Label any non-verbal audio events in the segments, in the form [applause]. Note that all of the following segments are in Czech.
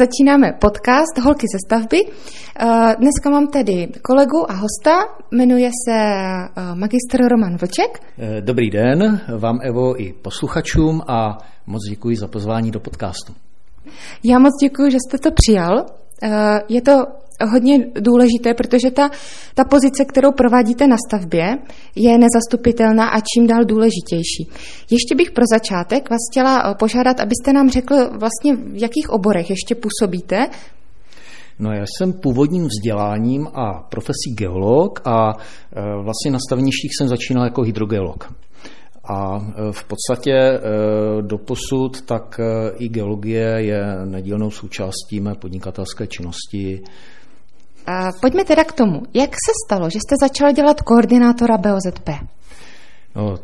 začínáme podcast Holky ze stavby. Eh, dneska mám tady kolegu a hosta, jmenuje se eh, magistr Roman Vlček. Eh, dobrý den vám, Evo, i posluchačům a moc děkuji za pozvání do podcastu. Já moc děkuji, že jste to přijal. Je to hodně důležité, protože ta, ta pozice, kterou provádíte na stavbě, je nezastupitelná a čím dál důležitější. Ještě bych pro začátek vás chtěla požádat, abyste nám řekl vlastně, v jakých oborech ještě působíte, No já jsem původním vzděláním a profesí geolog a e, vlastně na staveništích jsem začínal jako hydrogeolog. A e, v podstatě e, do posud tak i geologie je nedílnou součástí mé podnikatelské činnosti. A pojďme teda k tomu. Jak se stalo, že jste začal dělat koordinátora BOZP? No,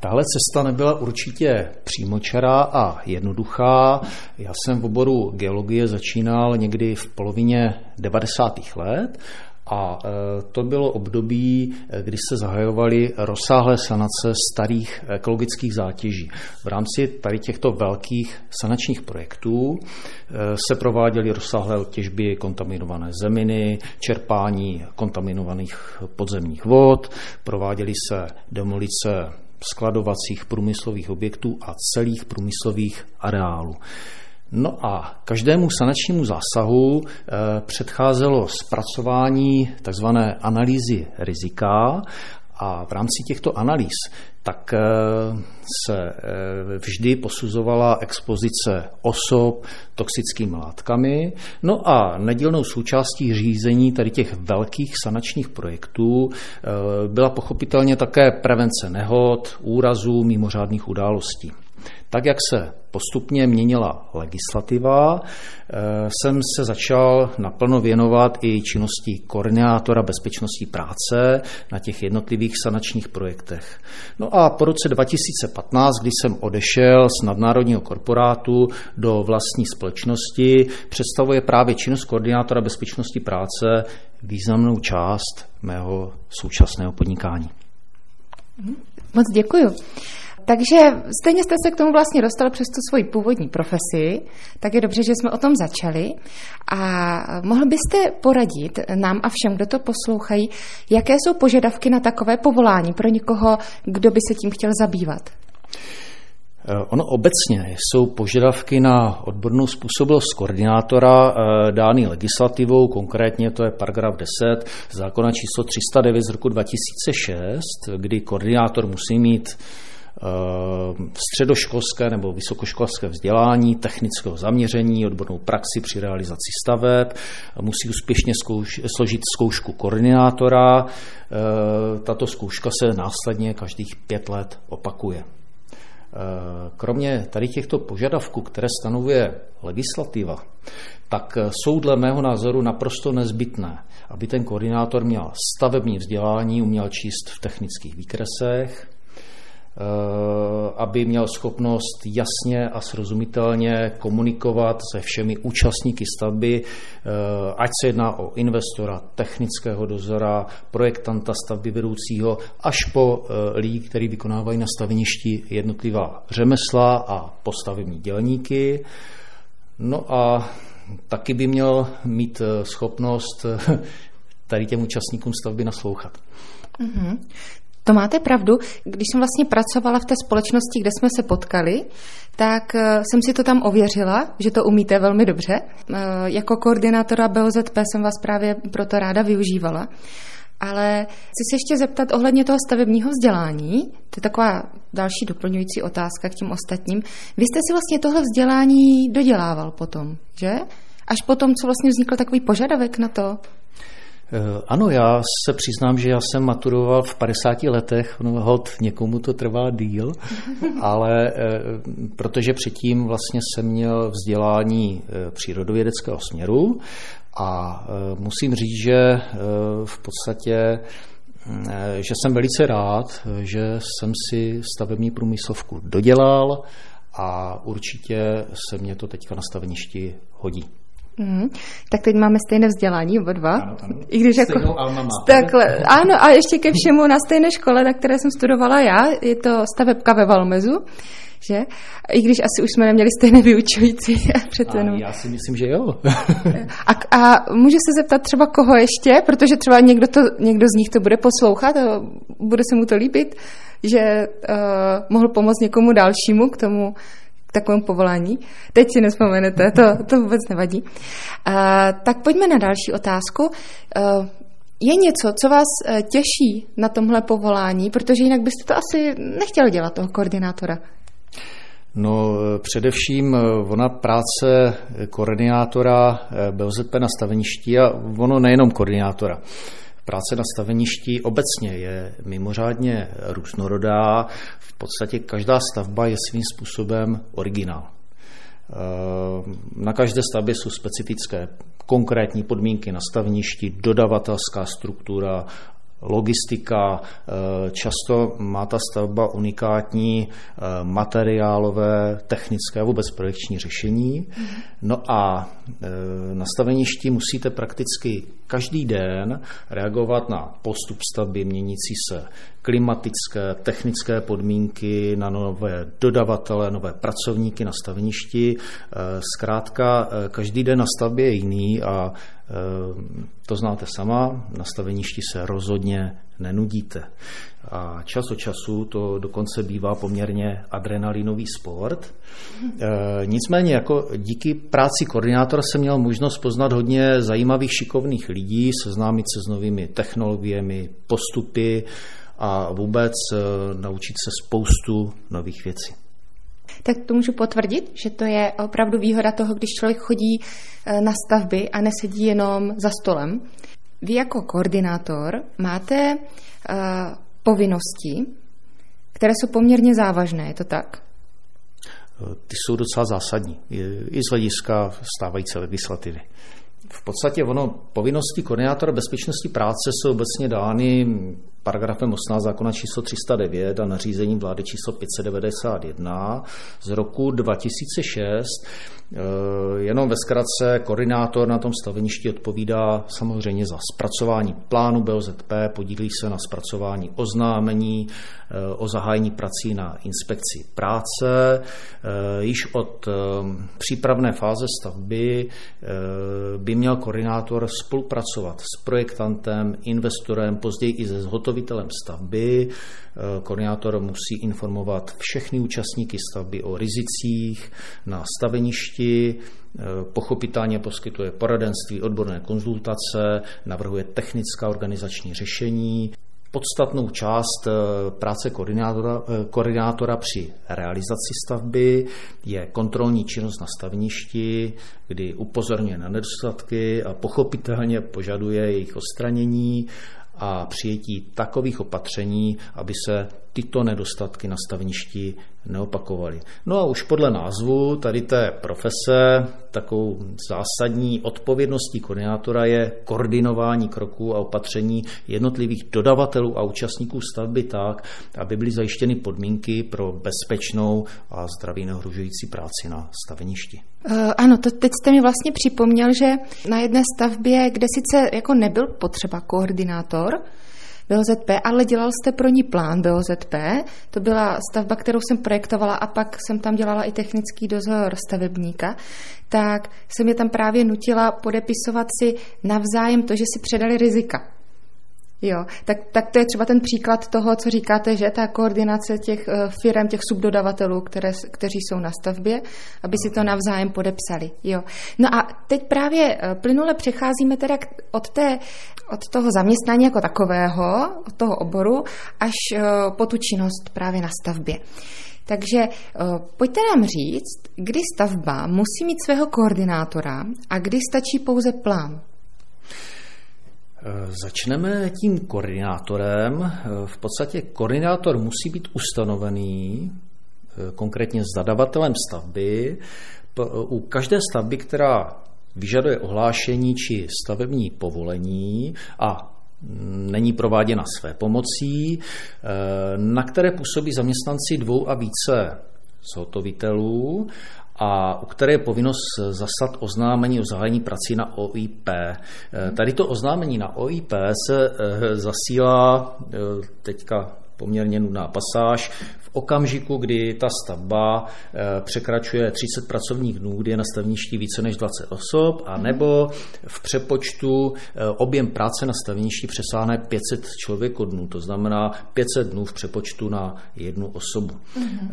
tahle cesta nebyla určitě přímočará a jednoduchá. Já jsem v oboru geologie začínal někdy v polovině 90. let a e, to bylo období, e, kdy se zahajovaly rozsáhlé sanace starých ekologických zátěží. V rámci tady těchto velkých sanačních projektů e, se prováděly rozsáhlé těžby kontaminované zeminy, čerpání kontaminovaných podzemních vod, prováděly se demolice skladovacích průmyslových objektů a celých průmyslových areálů. No a každému sanačnímu zásahu eh, předcházelo zpracování tzv. analýzy rizika a v rámci těchto analýz tak eh, se eh, vždy posuzovala expozice osob toxickými látkami. No a nedílnou součástí řízení tady těch velkých sanačních projektů byla pochopitelně také prevence nehod, úrazů, mimořádných událostí. Tak, jak se postupně měnila legislativa, eh, jsem se začal naplno věnovat i činnosti koordinátora bezpečnosti práce na těch jednotlivých sanačních projektech. No a po roce 2015, kdy jsem odešel z nadnárodního korporátu do vlastní společnosti, představuje právě činnost koordinátora bezpečnosti práce významnou část mého současného podnikání. Moc děkuji. Takže stejně jste se k tomu vlastně dostal přes tu svoji původní profesi, tak je dobře, že jsme o tom začali. A mohl byste poradit nám a všem, kdo to poslouchají, jaké jsou požadavky na takové povolání pro někoho, kdo by se tím chtěl zabývat? Eh, ono obecně jsou požadavky na odbornou způsobilost koordinátora eh, dány legislativou, konkrétně to je paragraf 10 zákona číslo 309 z roku 2006, kdy koordinátor musí mít středoškolské nebo vysokoškolské vzdělání, technického zaměření, odbornou praxi při realizaci staveb, musí úspěšně zkouš, složit zkoušku koordinátora. Eh, tato zkouška se následně každých pět let opakuje. Eh, kromě tady těchto požadavků, které stanovuje legislativa, tak jsou dle mého názoru naprosto nezbytné, aby ten koordinátor měl stavební vzdělání, uměl číst v technických výkresech, Eh, aby měl schopnost jasně a srozumitelně komunikovat se všemi účastníky stavby, eh, ať se jedná o investora, technického dozora, projektanta stavby vedoucího, až po eh, lidi, kteří vykonávají na staveništi jednotlivá řemesla a postavební dělníky. No a taky by měl mít schopnost tady těm účastníkům stavby naslouchat. Mm-hmm. To máte pravdu. Když jsem vlastně pracovala v té společnosti, kde jsme se potkali, tak eh, jsem si to tam ověřila, že to umíte velmi dobře. Eh, jako koordinátora BOZP jsem vás právě proto ráda využívala. Ale chci se ještě zeptat ohledně toho stavebního vzdělání. To je taková další doplňující otázka k těm ostatním. Vy jste si vlastně tohle vzdělání dodělával potom, že? Až potom, co vlastně vznikl takový požadavek na to? Eh, ano, já se přiznám, že já jsem maturoval v 50 letech, no hod někomu to trvá díl, [laughs] ale eh, protože předtím vlastně jsem měl vzdělání eh, přírodovědeckého směru a musím říct, že v podstatě že jsem velice rád, že jsem si stavební průmyslovku dodělal a určitě se mě to teďka na staveništi hodí. Mm, tak teď máme stejné vzdělání oba dva. Ano, ano. I když jako, takhle, ano, a ještě ke všemu na stejné škole, na které jsem studovala já, je to stavebka ve Valmezu. že? I když asi už jsme neměli stejné vyučující [laughs] přece jenom. Já si myslím, že jo. a, a může se zeptat třeba koho ještě, protože třeba někdo, to, někdo z nich to bude poslouchat a bude se mu to líbit, že uh, mohl pomoct někomu dalšímu k tomu, k takovému povolání. Teď si nespomenete, to, to vůbec nevadí. Uh, tak pojďme na další otázku. Uh, je něco, co vás uh, těší na tomhle povolání, protože jinak byste to asi nechtěl dělat, toho koordinátora? No především ona práce koordinátora BOZP na staveništi a ono nejenom koordinátora. Práce na staveništi obecně je mimořádně různorodá. V podstatě každá stavba je svým způsobem originál. Eh, na každé stavbě jsou specifické konkrétní podmínky na staveništi, dodavatelská struktura, logistika, eh, často má ta stavba unikátní eh, materiálové, technické a vůbec projekční řešení. No a na staveništi musíte prakticky každý den reagovat na postup stavby, měnící se klimatické, technické podmínky, na nové dodavatele, nové pracovníky na staveništi. Eh, zkrátka, eh, každý den na stavbě je jiný a eh, to znáte sama, na staveništi se rozhodně nenudíte. A čas od času to dokonce bývá poměrně adrenalinový sport. nicméně jako díky práci koordinátora jsem měl možnost poznat hodně zajímavých, šikovných lidí, seznámit se s novými technologiemi, postupy, a vůbec eh, naučit se spoustu nových věcí. Tak to můžu potvrdit, že to je opravdu výhoda toho, když člověk chodí eh, na stavby a nesedí jenom za stolem. Vy jako koordinátor máte uh, povinnosti, které jsou poměrně závažné, je to tak? Ty jsou docela zásadní, i z hlediska stávající legislativy. V podstatě ono, povinnosti koordinátora bezpečnosti práce jsou obecně dány paragrafem 18 zákona číslo 309 a nařízením vlády číslo 591 z roku 2006. Eh, jenom ve zkratce koordinátor na tom staveništi odpovídá samozřejmě za zpracování plánu BOZP, podílí se na zpracování oznámení eh, o zahájení prací na inspekci práce. Eh, již od přípravné fáze stavby by měl koordinátor spolupracovat s projektantem, investorem, později i se zhotovitelem stavby. Koordinátor musí informovat všechny účastníky stavby o rizicích na staveništi, pochopitelně poskytuje poradenství, odborné konzultace, navrhuje technická organizační řešení, podstatnou část eh, práce koordinátora, eh, koordinátora při realizaci stavby je kontrolní činnost na stavništi, kdy upozorňuje na nedostatky a pochopitelně požaduje jejich odstranění a přijetí takových opatření, aby se tyto nedostatky na stavništi neopakovaly. No a už podle názvu tady té profese takovou zásadní odpovědností koordinátora je koordinování kroků a opatření jednotlivých dodavatelů a účastníků stavby tak, aby byly zajištěny podmínky pro bezpečnou a zdraví nehrožující práci na staveništi. Uh, ano, to teď jste mi vlastně připomněl, že na jedné stavbě, kde sice jako nebyl potřeba koordinátor, BOZP, ale dělal jste pro ní plán BOZP. To byla stavba, kterou jsem projektovala a pak jsem tam dělala i technický dozor stavebníka. Tak jsem je tam právě nutila podepisovat si navzájem to, že si předali rizika. Jo, tak, tak to je třeba ten příklad toho, co říkáte, že ta koordinace těch uh, firm, těch subdodavatelů, které, kteří jsou na stavbě, aby si to navzájem podepsali. Jo. No a teď právě uh, plynule přecházíme teda od, té, od toho zaměstnání jako takového, od toho oboru, až uh, po tu činnost právě na stavbě. Takže pojďte nám říct, kdy stavba musí mít svého koordinátora a kdy stačí pouze plán. Eh, začneme tím koordinátorem. Eh, v podstatě koordinátor musí být ustanovený eh, konkrétně s zadavatelem stavby. U každé stavby, která vyžaduje ohlášení či stavební povolení a není prováděna své pomocí, na které působí zaměstnanci dvou a více zhotovitelů a u které je povinnost zaslat oznámení o zahájení prací na OIP. Eh, tady to oznámení na OIP se eh, zasílá eh, teďka poměrně nudná pasáž v okamžiku, kdy ta stavba eh, překračuje 30 pracovních dnů, kdy je na stavništi více než 20 osob, a nebo v přepočtu eh, objem práce na stavništi přesáhne 500 člověk dnů, to znamená 500 dnů v přepočtu na jednu osobu. Mm-hmm.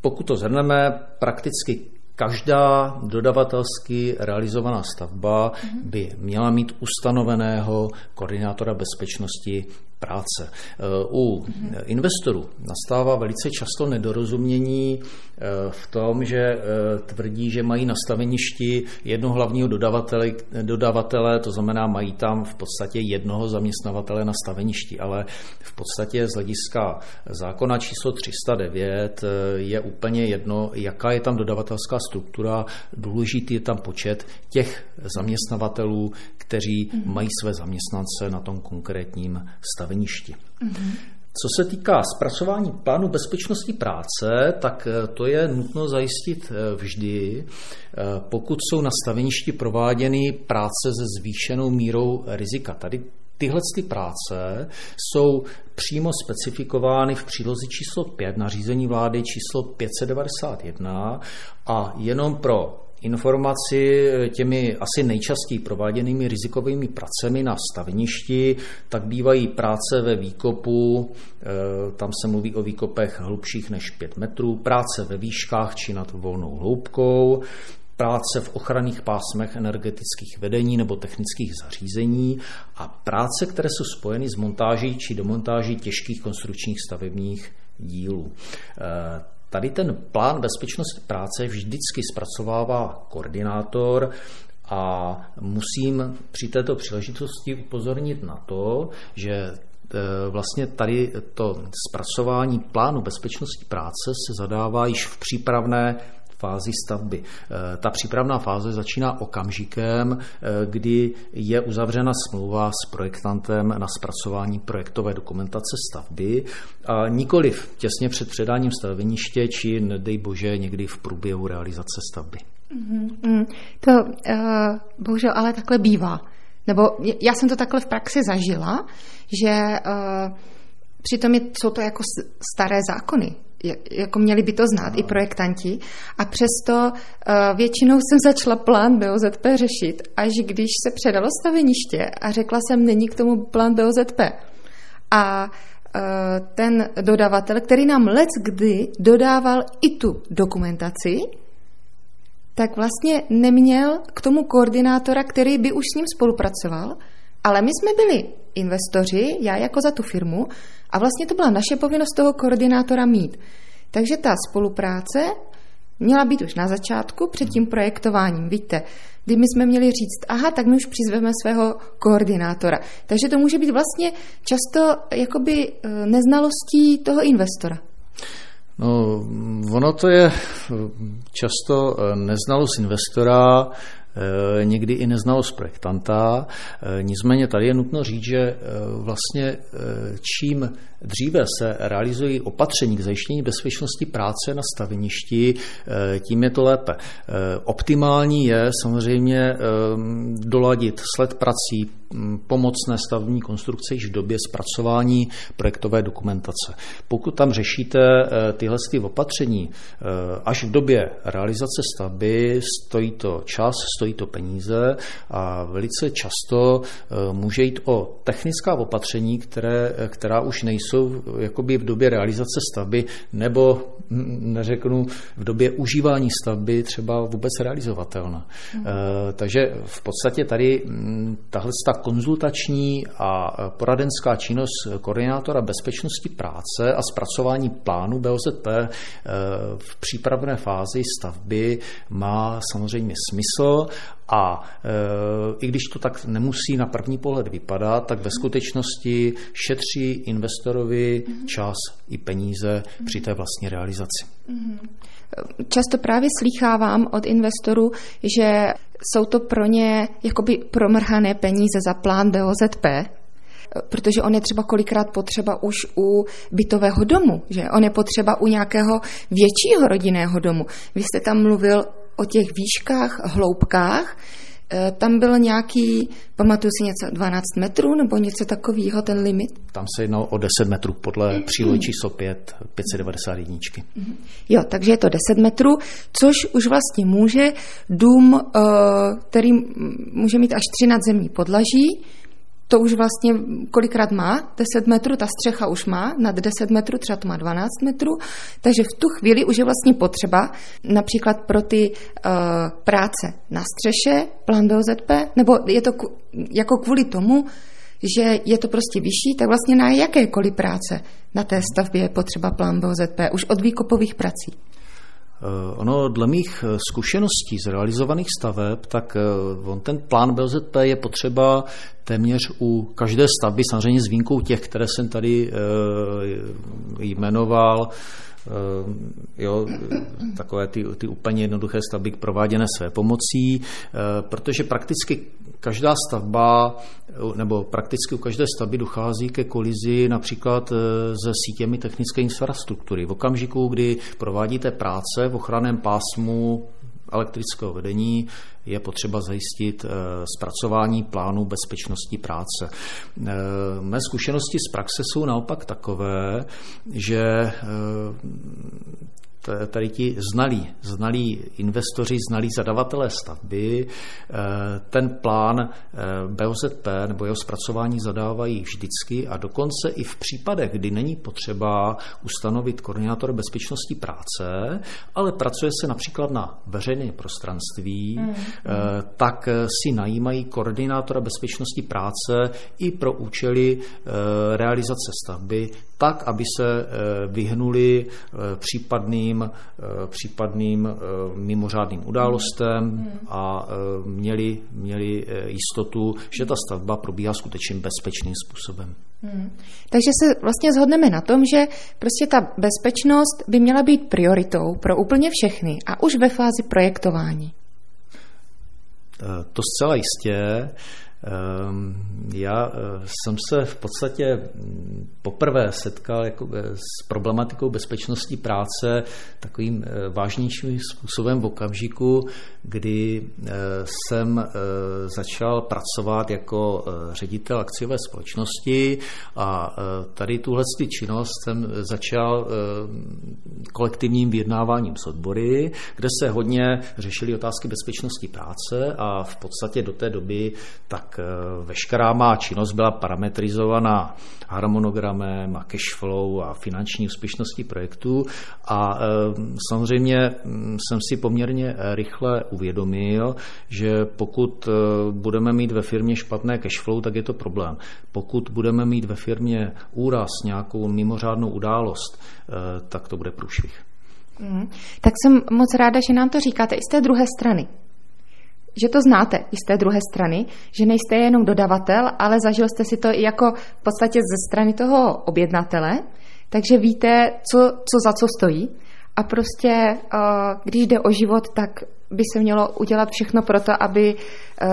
Pokud to zhrneme, prakticky Každá dodavatelsky realizovaná stavba by měla mít ustanoveného koordinátora bezpečnosti práce. Eh, u investorů nastává velice často nedorozumění eh, v tom, že eh, tvrdí, že mají na staveništi jednoho hlavního dodavatele, dodavatele, to znamená, mají tam v podstatě jednoho zaměstnavatele na staveništi, ale v podstatě z hlediska zákona číslo 309 je úplně jedno, jaká je tam dodavatelská struktura, důležitý je tam počet těch zaměstnavatelů, kteří mají své zaměstnance na tom konkrétním staveništi. Mm-hmm. Co se týká zpracování plánu bezpečnosti práce, tak eh, to je nutno zajistit eh, vždy, eh, pokud jsou na staveništi prováděny práce se zvýšenou mírou rizika. Tady Tyhle ty práce jsou přímo specifikovány v příloze číslo 5 nařízení vlády číslo 591 a jenom pro informaci těmi asi nejčastěji prováděnými rizikovými pracemi na staveništi, tak bývají práce ve výkopu, eh, tam se mluví o výkopech hlubších než 5 metrů, práce ve výškách či nad volnou hloubkou, práce v ochranných pásmech energetických vedení nebo technických zařízení a práce, které jsou spojeny s montáží či demontáží těžkých konstrukčních stavebních dílů. Tady ten plán bezpečnosti práce vždycky zpracovává koordinátor a musím při této příležitosti upozornit na to, že e, vlastně tady to zpracování plánu bezpečnosti práce se zadává již v přípravné fázi stavby. Eh, ta přípravná fáze začíná okamžikem, eh, kdy je uzavřena smlouva s projektantem na zpracování projektové dokumentace stavby a nikoliv těsně před předáním staveniště či, nedej bože, někdy v průběhu realizace stavby. Mm-hmm. To uh, bohužel ale takhle bývá. Nebo já jsem to takhle v praxi zažila, že uh, přitom je, jsou to jako staré zákony jako měli by to znát no. i projektanti. A přesto uh, většinou jsem začala plán BOZP řešit, až když se předalo staveniště a řekla jsem, není k tomu plán BOZP. A uh, ten dodavatel, který nám let kdy dodával i tu dokumentaci, tak vlastně neměl k tomu koordinátora, který by už s ním spolupracoval, ale my jsme byli investoři, já jako za tu firmu, a vlastně to byla naše povinnost toho koordinátora mít. Takže ta spolupráce měla být už na začátku před tím projektováním. Víte, kdy my jsme měli říct, aha, tak my už přizveme svého koordinátora. Takže to může být vlastně často jakoby eh, neznalostí toho investora. No, ono to je často eh, neznalost investora, Eh, někdy i neznalost projektanta. Eh, nicméně tady je nutno říct, že eh, vlastně čím dříve se realizují opatření k zajištění bezpečnosti práce na staveništi, tím je to lépe. Optimální je samozřejmě doladit sled prací, pomocné stavební konstrukce již v době zpracování projektové dokumentace. Pokud tam řešíte tyhle opatření až v době realizace stavby, stojí to čas, stojí to peníze a velice často eh, může jít o technická opatření, které, která už nejsou jakoby v době realizace stavby nebo hm, neřeknu v době užívání stavby třeba vůbec realizovatelná. Hmm. Takže v podstatě tady hm, tahle ta konzultační a poradenská činnost koordinátora bezpečnosti práce a zpracování plánu BOZP eh, v přípravné fázi stavby má samozřejmě smysl a e, i když to tak nemusí na první pohled vypadat, tak ve skutečnosti šetří investorovi čas i peníze při té vlastní realizaci. Často právě slýchávám od investorů, že jsou to pro ně jakoby promrhané peníze za plán BOZP, protože on je třeba kolikrát potřeba už u bytového domu, že on je potřeba u nějakého většího rodinného domu. Vy jste tam mluvil o těch výškách, hloubkách, tam byl nějaký, pamatuju si něco, 12 metrů nebo něco takového, ten limit? Tam se jednalo o 10 metrů podle přílohy číslo 5, 591. Jo, takže je to 10 metrů, což už vlastně může dům, eh, který může mít až 3 nadzemní podlaží, to už vlastně kolikrát má, 10 metrů, ta střecha už má, nad 10 metrů, třeba to má 12 metrů, takže v tu chvíli už je vlastně potřeba například pro ty uh, práce na střeše, plán BOZP, nebo je to jako kvůli tomu, že je to prostě vyšší, tak vlastně na jakékoliv práce na té stavbě je potřeba plán BOZP, už od výkopových prací. Eh, ono dle mých eh, zkušeností z realizovaných staveb, tak eh, on ten plán BOZP je potřeba téměř u každé stavby, samozřejmě s výjimkou těch, které jsem tady jmenoval, jo, takové ty, ty úplně jednoduché stavby prováděné své pomocí, protože prakticky každá stavba, nebo prakticky u každé stavby dochází ke kolizi například se sítěmi technické infrastruktury. V okamžiku, kdy provádíte práce v ochraném pásmu elektrického vedení je potřeba zajistit e, zpracování plánu bezpečnosti práce. E, mé zkušenosti z praxe jsou naopak takové, že tady ti znalí, znalí investoři, znalí zadavatelé stavby, eh, ten plán eh, BOZP nebo jeho zpracování zadávají vždycky a dokonce i v případech, kdy není potřeba ustanovit koordinátor bezpečnosti práce, ale pracuje se například na veřejné prostranství, mm. tak si najímají koordinátora bezpečnosti práce i pro účely realizace stavby, tak, aby se vyhnuli případným případným, eh, případným eh, mimořádným událostem hmm. a eh, měli, měli jistotu, že ta stavba probíhá skutečně bezpečným způsobem. Hmm. Takže se vlastně zhodneme na tom, že prostě ta bezpečnost by měla být prioritou pro úplně všechny a už ve fázi projektování. To zcela jistě. Ehm, já eh, jsem se v podstatě mm, poprvé setkal jako eh, s problematikou bezpečnosti práce takovým eh, vážnějším způsobem v okamžiku, kdy jsem začal pracovat jako ředitel akciové společnosti a tady tuhle činnost jsem začal kolektivním vyjednáváním s odbory, kde se hodně řešily otázky bezpečnosti práce a v podstatě do té doby tak Eh, veškerá má činnost byla parametrizovaná harmonogramem a cashflow a finanční úspěšností projektů a eh, samozřejmě hm, jsem si poměrně rychle uvědomil, že pokud eh, budeme mít ve firmě špatné cashflow, tak je to problém. Pokud budeme mít ve firmě úraz, nějakou mimořádnou událost, tak to bude průšvih. Mm. Tak jsem moc ráda, že nám to říkáte i z té druhé strany že to znáte i z té druhé strany, že nejste jenom dodavatel, ale zažil jste si to i jako v podstatě ze strany toho objednatele, takže víte, co, co za co stojí. A prostě, eh, když jde o život, tak by se mělo udělat všechno pro to, aby eh,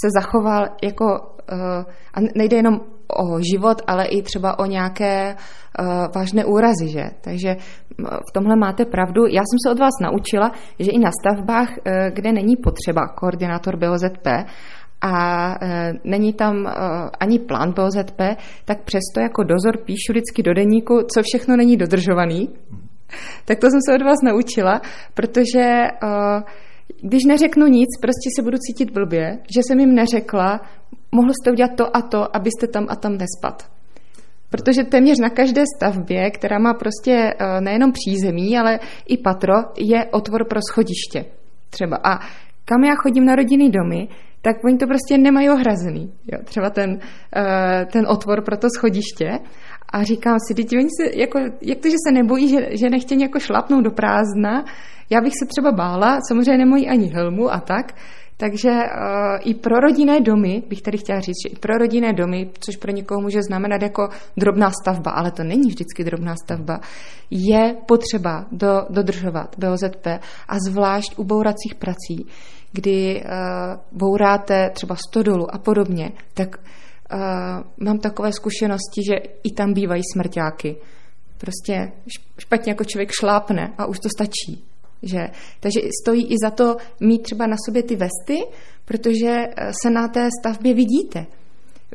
se zachoval jako, eh, a nejde jenom o život, ale i třeba o nějaké uh, vážné úrazy, že? Takže v tomhle máte pravdu. Já jsem se od vás naučila, že i na stavbách, uh, kde není potřeba koordinátor BOZP a uh, není tam ani plán BOZP, tak přesto jako dozor píšu vždycky do deníku, co všechno není dodržovaný. Tak to jsem se od vás naučila, protože když neřeknu nic, prostě se budu cítit blbě, že jsem jim neřekla, mohl jste udělat to a to, abyste tam a tam nespad. Protože téměř na každé stavbě, která má prostě eh, nejenom přízemí, ale i patro, je otvor pro schodiště třeba. A kam já chodím na rodinný domy, tak oni to prostě nemají ohrazený. Jo, třeba ten, eh, ten otvor pro to schodiště. A říkám si, teď oni se, jako, jak to, že se nebojí, že, že nechtějí jako šlapnout do prázdna, já bych se třeba bála, samozřejmě nemají ani helmu a tak, takže uh, i pro rodinné domy, bych tady chtěla říct, že i pro rodinné domy, což pro někoho může znamenat jako drobná stavba, ale to není vždycky drobná stavba, je potřeba do, dodržovat BOZP a zvlášť u bouracích prací, kdy uh, bouráte třeba stodolu a podobně, tak uh, mám takové zkušenosti, že i tam bývají smrťáky. Prostě špatně jako člověk šlápne a už to stačí Že? Takže stojí i za to mít třeba na sobě ty vesty, protože eh, se na té stavbě vidíte.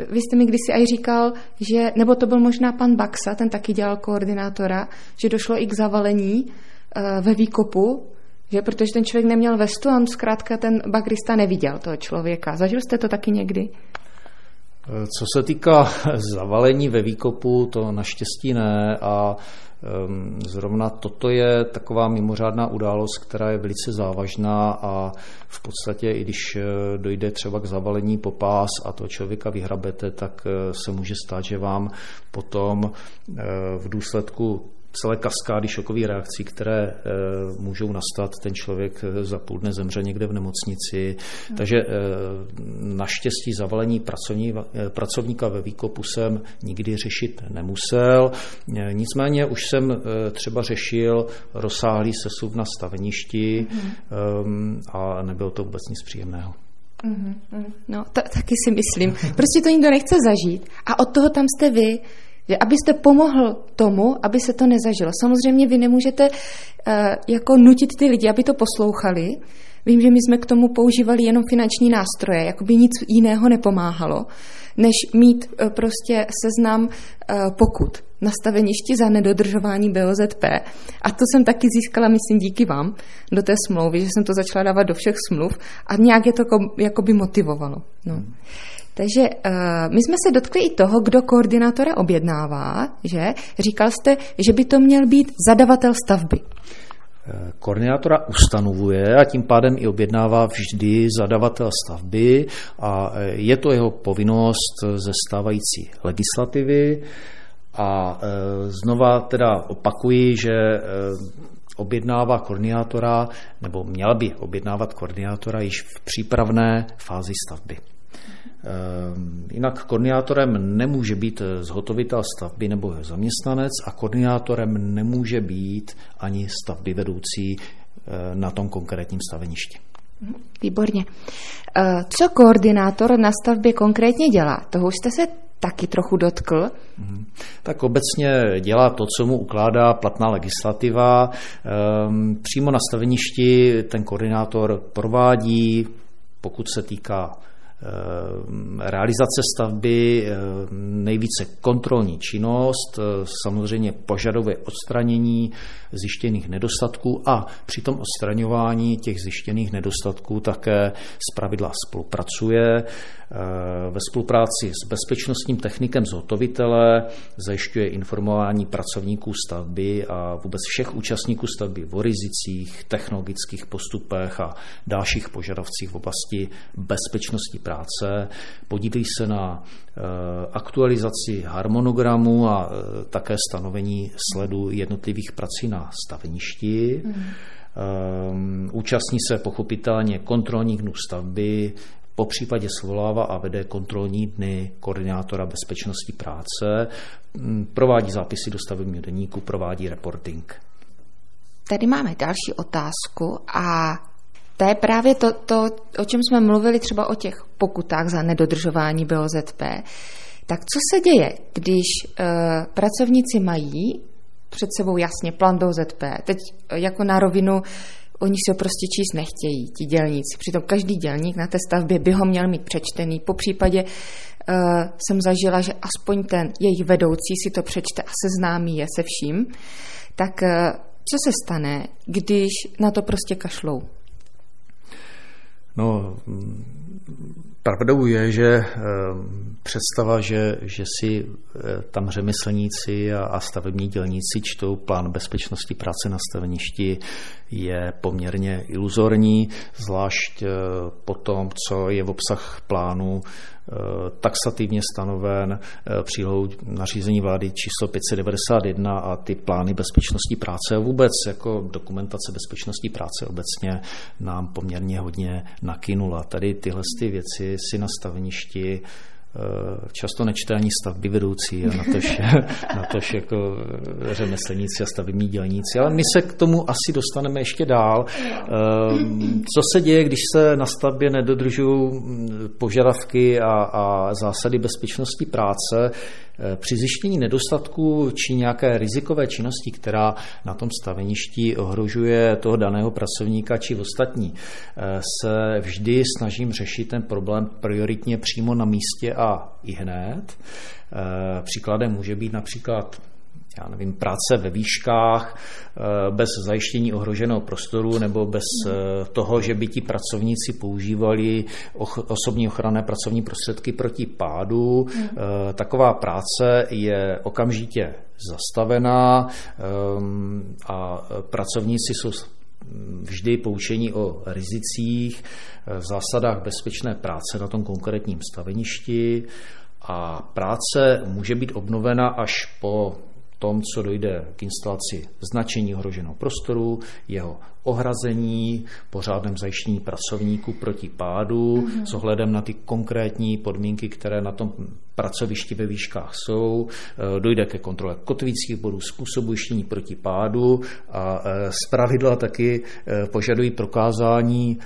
Vy jste mi kdysi aj říkal, že, nebo to byl možná pan Baxa, ten taky dělal koordinátora, že došlo i k zavalení uh, ve výkopu, že protože ten člověk neměl vestu, on zkrátka ten bagrista neviděl toho člověka. Zažil jste to taky někdy? Co se týká [laughs] zavalení ve výkopu, to naštěstí ne a Zrovna toto je taková mimořádná událost, která je velice závažná a v podstatě, i když eh, dojde třeba k zavalení po pás a to člověka vyhrabete, tak eh, se může stát, že vám potom eh, v důsledku celé kaskády šokových reakcí, které e, můžou nastat. Ten člověk eh, za půl dne zemře někde v nemocnici. Hmm. Takže e, naštěstí zavalení pracovní, e, pracovníka ve výkopu jsem nikdy řešit nemusel. E, nicméně už jsem e, třeba řešil rozsáhlý sesuv na staveništi hmm. e, a nebylo to vůbec nic příjemného. Mm-hmm. No, taky si myslím. Prostě to nikdo nechce zažít. A od toho tam jste vy že abyste pomohl tomu, aby se to nezažilo. Samozřejmě vy nemůžete uh, jako nutit ty lidi, aby to poslouchali. Vím, že my jsme k tomu používali jenom finanční nástroje, jako by nic jiného nepomáhalo, než mít uh, prostě seznam uh, pokut na staveništi za nedodržování BOZP. A to jsem taky získala, myslím, díky vám do té smlouvy, že jsem to začala dávat do všech smluv a nějak je to jako by motivovalo. No. Takže uh, my jsme se dotkli i toho, kdo koordinátora objednává, že? Říkal jste, že by to měl být zadavatel stavby. Eh, koordinátora ustanovuje a tím pádem i objednává vždy zadavatel stavby a eh, je to jeho povinnost ze stávající legislativy. A znova teda opakuji, že objednává koordinátora, nebo měla by objednávat koordinátora již v přípravné fázi stavby. Ehm, jinak koordinátorem nemůže být zhotovitel stavby nebo zaměstnanec a koordinátorem nemůže být ani stavby vedoucí eh, na tom konkrétním staveništi. Výborně. Eh, co koordinátor na stavbě konkrétně dělá? Toho už jste se taky trochu dotkl. Mhm. Tak obecně dělá to, co mu ukládá platná legislativa. Ehm, přímo na staveništi ten koordinátor provádí, pokud se týká realizace stavby, eh, nejvíce kontrolní činnost, eh, samozřejmě požadové odstranění zjištěných nedostatků a při tom odstraňování těch zjištěných nedostatků také zpravidla spolupracuje. Ve spolupráci s bezpečnostním technikem zhotovitele zajišťuje informování pracovníků stavby a vůbec všech účastníků stavby o rizicích, technologických postupech a dalších požadavcích v oblasti bezpečnosti práce, podílí se na eh, aktualizaci harmonogramu a eh, také stanovení sledu jednotlivých prací na staveništi. Mm. Účastní se pochopitelně kontrolních dnů stavby, po případě svolává a vede kontrolní dny koordinátora bezpečnosti práce, mm, provádí zápisy do stavebního deníku, provádí reporting. Tady máme další otázku a to je právě to, to, o čem jsme mluvili třeba o těch pokutách za nedodržování BOZP. Tak co se děje, když uh, pracovníci mají před sebou jasně plán BOZP, teď eh, jako na rovinu, oni si ho prostě číst nechtějí, ti dělníci. Přitom každý dělník na té stavbě by ho měl mít přečtený. Po případě uh, jsem zažila, že aspoň ten jejich vedoucí si to přečte a seznámí je se vším. Tak uh, co se stane, když na to prostě kašlou? No, pravdou je, že eh, představa, že, že si eh, tam řemeslníci a stavební dělníci čtou plán bezpečnosti práce na staveništi, je poměrně iluzorní, zvlášť eh, po tom, co je v obsah plánu taxativně stanoven přílohou nařízení vlády číslo 591 a ty plány bezpečnosti práce a vůbec jako dokumentace bezpečnosti práce obecně nám poměrně hodně nakynula. Tady tyhle ty věci si na staveništi Eh, často nečte ani stavby vedoucí, a na tož, [laughs] na tož jako řemeslníci a stavební dělníci. Ale my se k tomu asi dostaneme ještě dál. Eh, co se děje, když se na stavbě nedodržují mm, požadavky a, a zásady bezpečnosti práce? Eh, při zjištění nedostatku či nějaké rizikové činnosti, která na tom staveništi ohrožuje toho daného pracovníka či ostatní, se vždy snažím řešit ten problém prioritně přímo na místě a i hned. Eh, příkladem může být například já nevím, práce ve výškách eh, bez zajištění ohroženého prostoru nebo bez eh, toho, že by ti pracovníci používali osobní ochranné pracovní prostředky proti pádu. Taková práce je okamžitě zastavená a pracovníci jsou vždy poučení o rizicích, v zásadách bezpečné práce na tom konkrétním staveništi a práce může být obnovena až po tom, co dojde k instalaci značení ohroženého prostoru, jeho ohrazení, pořádném zajištění pracovníků proti pádu mm-hmm. s ohledem na ty konkrétní podmínky, které na tom pracovišti ve výškách jsou. Eh, dojde ke kontrole kotvicích bodů, způsobu jištění proti pádu a eh, z pravidla taky eh, požadují prokázání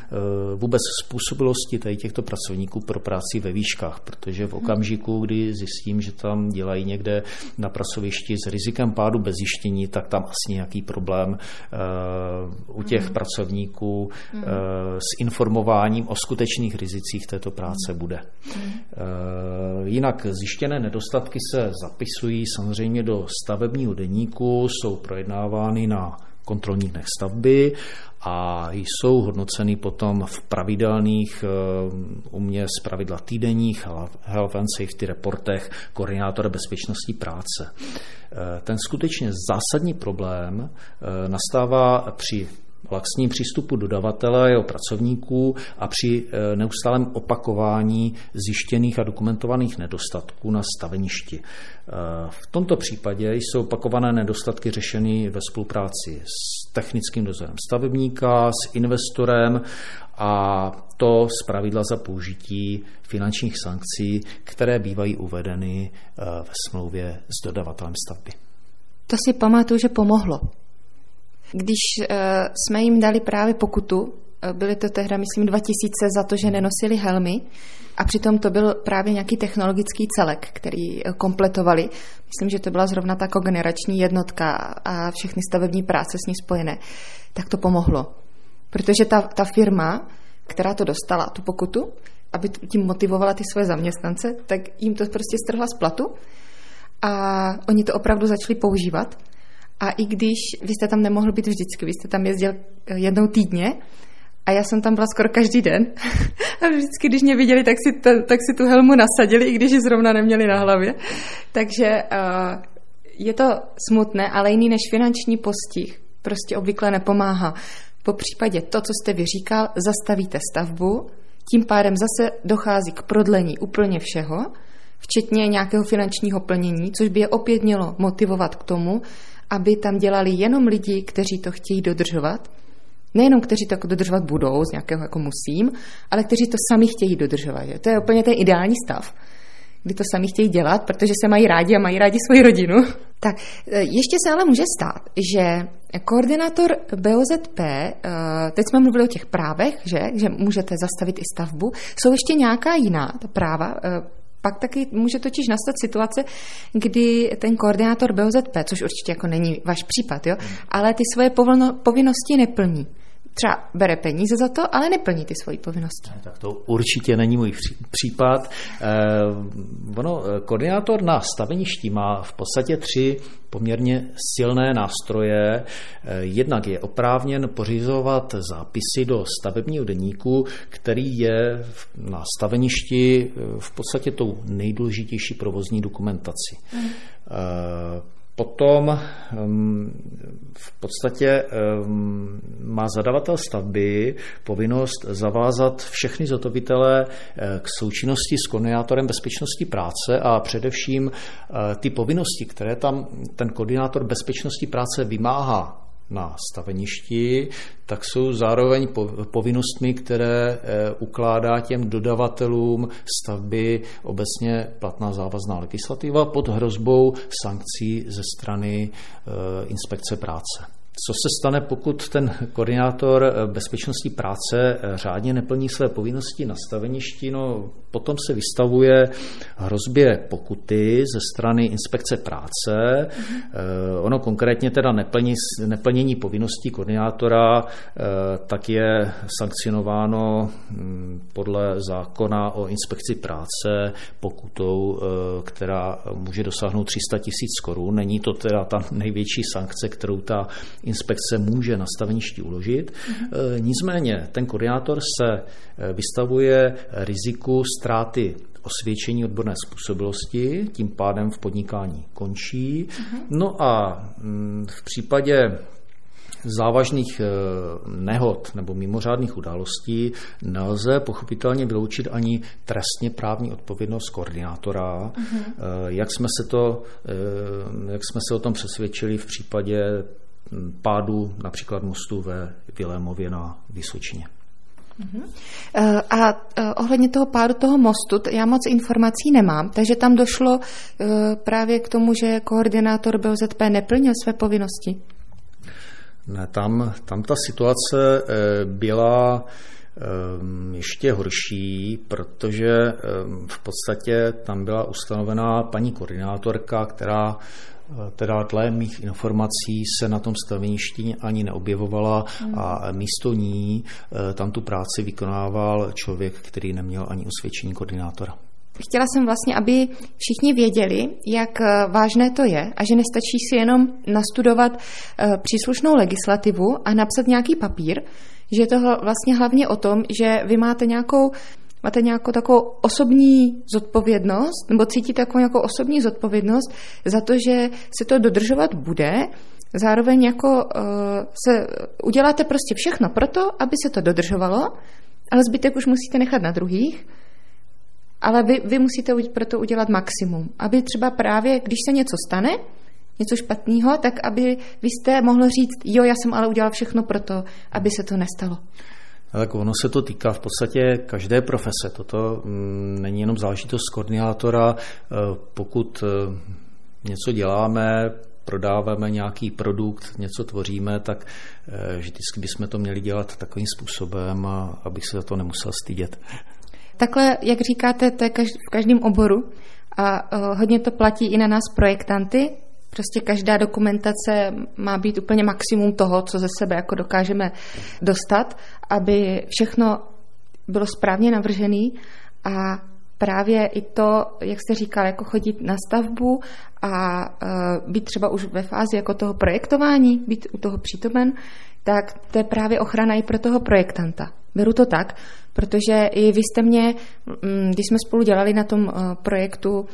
vůbec způsobilosti tady těchto pracovníků pro práci ve výškách, protože v okamžiku, kdy zjistím, že tam dělají někde na pracovišti s rizikem pádu bez jištění, tak tam asi nějaký problém u těch mm. pracovníků mm. s informováním o skutečných rizicích této práce bude. Mm. Jinak zjištěné nedostatky se zapisují samozřejmě do stavebního deníku, jsou projednávány na kontrolních dnech stavby a jsou hodnoceny potom v pravidelných, u mě z pravidla týdenních Health and Safety reportech koordinátora bezpečnosti práce. Ten skutečně zásadní problém nastává při laxním přístupu dodavatele, jeho pracovníků a při e, neustálém opakování zjištěných a dokumentovaných nedostatků na staveništi. E, v tomto případě jsou opakované nedostatky řešeny ve spolupráci s technickým dozorem stavebníka, s investorem a to z pravidla za použití finančních sankcí, které bývají uvedeny e, ve smlouvě s dodavatelem stavby. To si pamatuju, že pomohlo. Když uh, jsme jim dali právě pokutu, uh, byly to tehdy, myslím, 2000 za to, že nenosili helmy a přitom to byl právě nějaký technologický celek, který uh, kompletovali. Myslím, že to byla zrovna ta kogenerační jednotka a všechny stavební práce s ní spojené. Tak to pomohlo. Protože ta, ta firma, která to dostala, tu pokutu, aby tím motivovala ty svoje zaměstnance, tak jim to prostě strhla z platu a oni to opravdu začali používat a i když vy jste tam nemohl být vždycky, vy jste tam jezdil eh, jednou týdně, a já jsem tam byla skoro každý den. [laughs] A vždycky, když mě viděli, tak si, ta, tak si tu helmu nasadili, i když ji zrovna neměli na hlavě. Takže uh, je to smutné, ale jiný než finanční postih prostě obvykle nepomáhá. Po případě to, co jste vyříkal, zastavíte stavbu, tím pádem zase dochází k prodlení úplně všeho, včetně nějakého finančního plnění, což by je opět mělo motivovat k tomu, aby tam dělali jenom lidi, kteří to chtějí dodržovat, nejenom kteří to dodržovat budou, z nějakého jako musím, ale kteří to sami chtějí dodržovat. Že? To je úplně ten ideální stav, kdy to sami chtějí dělat, protože se mají rádi a mají rádi svoji rodinu. Tak e, ještě se ale může stát, že koordinátor BOZP, e, teď jsme mluvili o těch právech, že, že můžete zastavit i stavbu, jsou ještě nějaká jiná práva, e, pak taky může totiž nastat situace, kdy ten koordinátor BOZP, což určitě jako není váš případ, jo, ale ty svoje povinnosti neplní třeba bere peníze za to, ale neplní ty svoji povinnosti. Tak to určitě není můj případ. Eh, ono, eh, koordinátor na staveništi má v podstatě tři poměrně silné nástroje. Eh, jednak je oprávněn pořizovat zápisy do stavebního deníku, který je na staveništi v podstatě tou nejdůležitější provozní dokumentací. Hmm. Potom ehm, v podstatě ehm, má zadavatel stavby povinnost zavázat všechny zhotovitele eh, k součinnosti s koordinátorem bezpečnosti práce a především eh, ty povinnosti, které tam ten koordinátor bezpečnosti práce vymáhá na staveništi, tak jsou zároveň povinnostmi, které ukládá těm dodavatelům stavby obecně platná závazná legislativa pod hrozbou sankcí ze strany inspekce práce. Co se stane, pokud ten koordinátor eh, bezpečnosti práce eh, řádně neplní své povinnosti na staveništi? No, potom se vystavuje hrozbě pokuty ze strany inspekce práce. Mm-hmm. Ono konkrétně teda neplní, neplnění povinností koordinátora tak je sankcionováno hm, podle zákona o inspekci práce pokutou, která může dosáhnout 300 tisíc korun. Není to teda ta největší sankce, kterou ta inspekce může na staveništi uložit. Mm-hmm. Nicméně ten koordinátor se eh, vystavuje riziku ztráty osvědčení odborné způsobilosti, tím pádem v podnikání končí. Mm-hmm. No a mm, v případě závažných eh, nehod nebo mimořádných událostí nelze pochopitelně vyloučit ani trestně právní odpovědnost koordinátora. Mm-hmm. Jak jsme se to, jak jsme se o tom přesvědčili v případě pádu například mostu ve Vilémově na Vysočině. Uh-huh. A eh, ohledně toho pádu toho mostu, já moc informací nemám, takže tam došlo eh, právě k tomu, že koordinátor BOZP neplnil své povinnosti. Ne, tam, tam ta situace byla ještě horší, protože v podstatě tam byla ustanovená paní koordinátorka, která teda dle mých informací se na tom staveništi ani neobjevovala hmm. a místo ní eh, tam tu práci vykonával člověk, který neměl ani osvědčení koordinátora. Chtěla jsem vlastně, aby všichni věděli, jak eh, vážné to je a že nestačí si jenom nastudovat eh, příslušnou legislativu a napsat nějaký papír, že je to vlastně hlavně o tom, že vy máte nějakou máte nějakou takovou osobní zodpovědnost, nebo cítíte takovou nějakou osobní zodpovědnost za to, že se to dodržovat bude, zároveň jako uh, se uděláte prostě všechno pro to, aby se to dodržovalo, ale zbytek už musíte nechat na druhých, ale vy, vy musíte pro to udělat maximum, aby třeba právě, když se něco stane, něco špatného, tak aby vy jste mohl říct, jo, já jsem ale udělal všechno pro to, aby se to nestalo. Tak ono se to týká v podstatě každé profese. Toto mm, není jenom záležitost koordinátora. E, pokud e, něco děláme, prodáváme nějaký produkt, něco tvoříme, tak e, vždycky bychom to měli dělat takovým způsobem, abych se za to nemusel stydět. Takhle, jak říkáte, to je v každém oboru a hodně to platí i na nás projektanty, Prostě každá dokumentace má být úplně maximum toho, co ze sebe jako dokážeme dostat, aby všechno bylo správně navržený a právě i to, jak jste říkal, jako chodit na stavbu a uh, být třeba už ve fázi jako toho projektování, být u toho přítomen, tak to je právě ochrana i pro toho projektanta. Beru to tak, protože i vy jste mě, mm, když jsme spolu dělali na tom uh, projektu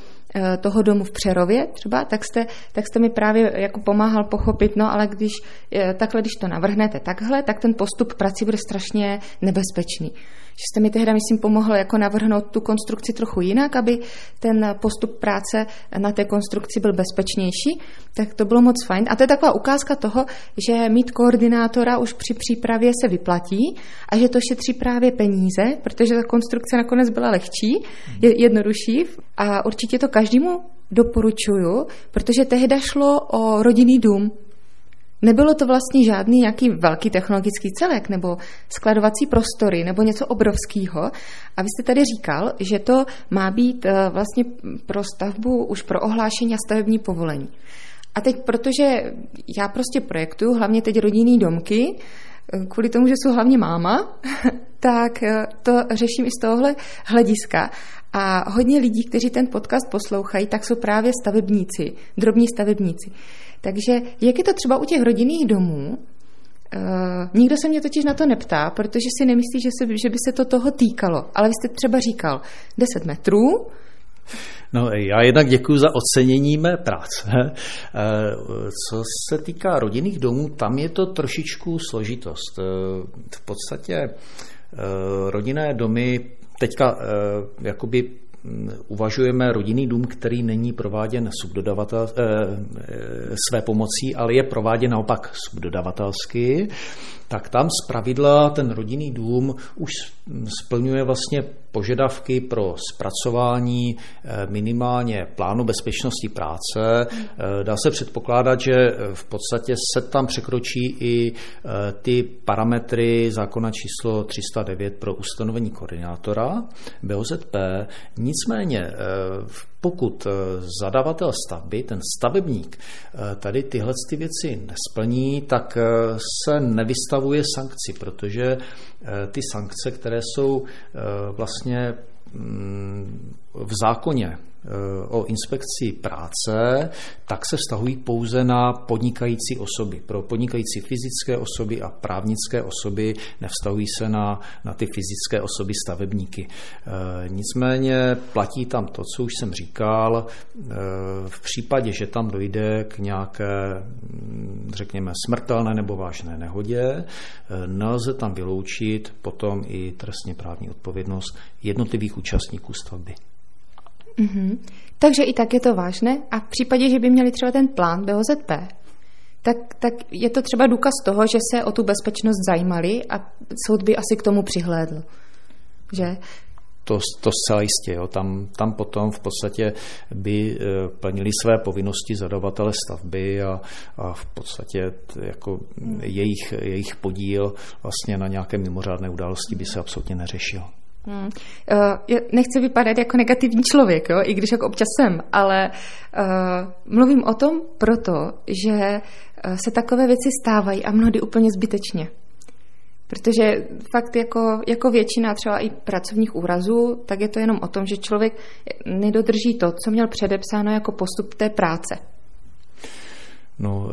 toho domu v Přerově třeba, tak jste, tak jste mi právě jako pomáhal pochopit, no ale když eh, takhle, když to navrhnete takhle, tak ten postup prací bude strašně nebezpečný že jste mi tehdy, myslím, pomohl jako navrhnout tu konstrukci trochu jinak, aby ten postup práce na té konstrukci byl bezpečnější, tak to bylo moc fajn. A to je taková ukázka toho, že mít koordinátora už při přípravě se vyplatí a že to šetří právě peníze, protože ta konstrukce nakonec byla lehčí, jednodušší a určitě to každému doporučuju, protože tehdy šlo o rodinný dům, Nebylo to vlastně žádný nějaký velký technologický celek nebo skladovací prostory nebo něco obrovského. A vy jste tady říkal, že to má být eh, vlastně pro stavbu už pro ohlášení a stavební povolení. A teď, protože já prostě projektuju hlavně teď rodinný domky, eh, kvůli tomu, že jsou hlavně máma, [laughs] tak eh, to řeším i z tohohle hlediska. A hodně lidí, kteří ten podcast poslouchají, tak jsou právě stavebníci, drobní stavebníci. Takže jak je to třeba u těch rodinných domů, Uh, nikdo se mě totiž na to neptá, protože si nemyslí, že, se, že by se to toho týkalo. Ale vy jste třeba říkal 10 metrů. No, já jednak děkuji za ocenění mé práce. Eh, co se týká rodinných domů, tam je to trošičku složitost. Eh, v podstatě rodinné domy teďka jakoby uvažujeme rodinný dům, který není prováděn subdodavatel, své pomocí, ale je prováděn naopak subdodavatelsky, tak tam z pravidla ten rodinný dům už splňuje vlastně požadavky pro zpracování eh, minimálně plánu bezpečnosti práce. Eh, dá se předpokládat, že eh, v podstatě se tam překročí i ty parametry zákona číslo 309 pro ustanovení koordinátora BOZP. Nicméně pokud zadavatel stavby, ten stavebník, tady tyhle ty věci nesplní, tak se nevystavuje sankci, protože ty sankce, které jsou vlastně mm, v zákoně Eh, o inspekci práce, tak se vztahují pouze na podnikající osoby. Pro podnikající fyzické osoby a právnické osoby nevztahují se na, na ty fyzické osoby stavebníky. Eh, nicméně platí tam to, co už jsem říkal. Eh, v případě, že tam dojde k nějaké, hm, řekněme, smrtelné nebo vážné nehodě, nelze tam vyloučit potom i trestně právní odpovědnost jednotlivých účastníků stavby. Mm-hmm. Takže i tak je to vážné a v případě, že by měli třeba ten plán BOZP, tak, tak je to třeba důkaz toho, že se o tu bezpečnost zajímali a soud by asi k tomu přihlédl. Že? To, to zcela jistě. Jo. Tam, tam potom v podstatě by eh, plnili své povinnosti zadavatele stavby a, a v podstatě jako jejich, jejich podíl vlastně na nějaké mimořádné události by se absolutně neřešil. Hmm. Uh, nechci vypadat jako negativní člověk, jo? i když jako občas jsem, ale uh, mluvím o tom proto, že uh, se takové věci stávají a mnohdy úplně zbytečně. Protože fakt jako, jako většina třeba i pracovních úrazů, tak je to jenom o tom, že člověk nedodrží to, co měl předepsáno jako postup té práce. No,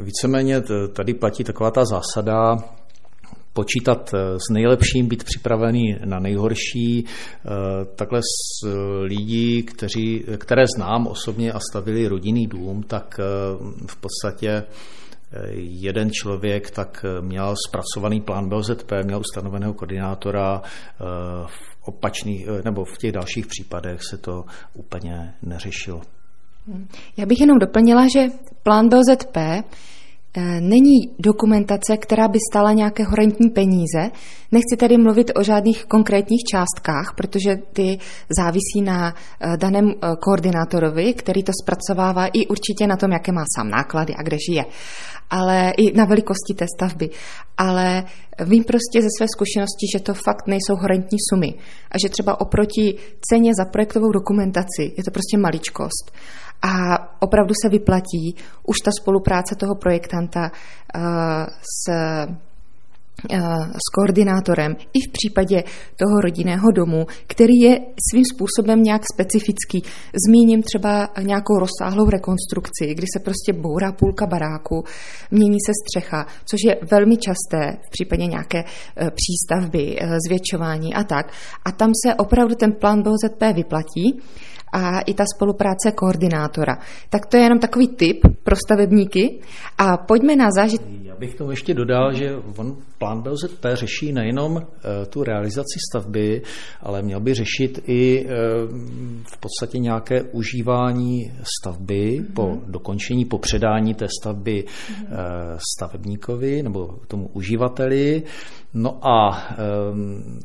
víceméně tady platí taková ta zásada, počítat eh, s nejlepším, být připravený na nejhorší. Eh, takhle s eh, lidí, kteří, které znám osobně a stavili rodinný dům, tak v podstatě jeden člověk tak měl zpracovaný plán BOZP, měl ustanoveného koordinátora, v opačných, nebo v těch dalších případech se to úplně neřešilo. Já bych jenom doplnila, že plán BOZP Eh, není dokumentace, která by stala nějaké horentní peníze. Nechci tady mluvit o žádných konkrétních částkách, protože ty závisí na eh, daném eh, koordinátorovi, který to zpracovává i určitě na tom, jaké má sám náklady a kde žije, ale i na velikosti té stavby. Ale vím prostě ze své zkušenosti, že to fakt nejsou horentní sumy a že třeba oproti ceně za projektovou dokumentaci je to prostě maličkost. A opravdu se vyplatí už ta spolupráce toho projektanta uh, s eh, s koordinátorem i v případě toho rodinného domu, který je svým způsobem nějak specifický. Zmíním třeba nějakou rozsáhlou rekonstrukci, kdy se prostě bourá půlka baráku, mění se střecha, což je velmi časté v případě nějaké eh, přístavby, zvětšování a tak. A tam se opravdu ten plán BOZP vyplatí a i ta spolupráce koordinátora. Tak to je jenom takový tip pro stavebníky a pojďme na zážit. Já bych tomu ještě dodal, že on plán BOZP řeší nejenom eh, tu realizaci stavby, ale měl by řešit i eh, v podstatě nějaké užívání stavby mm-hmm. po dokončení, po předání té stavby mm-hmm. stavebníkovi nebo tomu uživateli. No a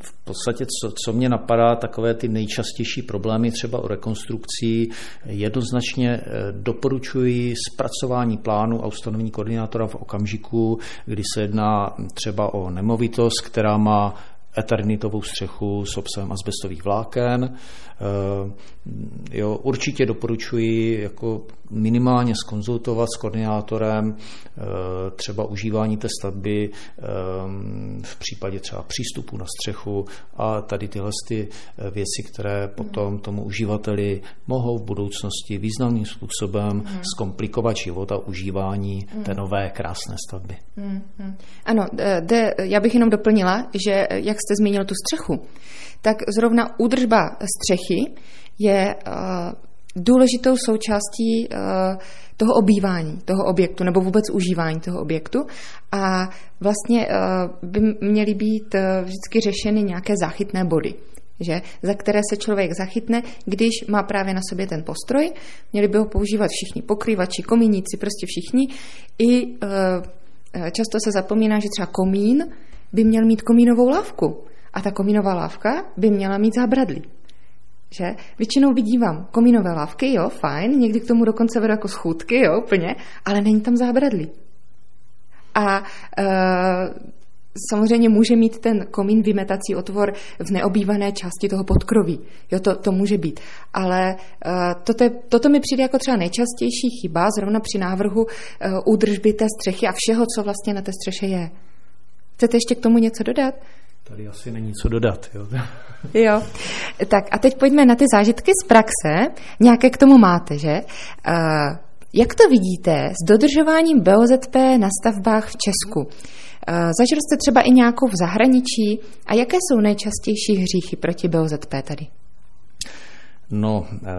v podstatě, co, co mě napadá, takové ty nejčastější problémy třeba u rekonstrukcí, jednoznačně doporučuji zpracování plánu a ustanovení koordinátora v okamžiku, kdy se jedná třeba o nemovitost, která má eternitovou střechu s obsahem asbestových vláken. Eh, jo, určitě doporučuji jako minimálně skonzultovat s koordinátorem eh, třeba užívání té stavby eh, v případě třeba přístupu na střechu a tady tyhle ty věci, které potom tomu uživateli mohou v budoucnosti významným způsobem mm. zkomplikovat život a užívání mm. té nové krásné stavby. Mm. Ano, de, já bych jenom doplnila, že jak jste zmínil tu střechu, tak zrovna údržba střechy je uh, důležitou součástí uh, toho obývání toho objektu nebo vůbec užívání toho objektu a vlastně uh, by měly být vždycky řešeny nějaké záchytné body že, za které se člověk zachytne, když má právě na sobě ten postroj. Měli by ho používat všichni pokrývači, komíníci, prostě všichni. I e, často se zapomíná, že třeba komín by měl mít komínovou lávku. A ta komínová lávka by měla mít zábradlí. Že? Většinou vidívám komínové lávky, jo, fajn, někdy k tomu dokonce vedu jako schůdky, jo, úplně, ale není tam zábradlí. A e, samozřejmě může mít ten komín vymetací otvor v neobývané části toho podkroví. Jo, to, to může být. Ale uh, toto, toto mi přijde jako třeba nejčastější chyba, zrovna při návrhu uh, údržby té střechy a všeho, co vlastně na té střeše je. Chcete ještě k tomu něco dodat? Tady asi není co dodat. Jo. [laughs] jo. Tak a teď pojďme na ty zážitky z praxe. Nějaké k tomu máte, že? Uh, jak to vidíte s dodržováním BOZP na stavbách v Česku? Eh, zažil jste třeba i nějakou v zahraničí a jaké jsou nejčastější hříchy proti BOZP tady? No, e,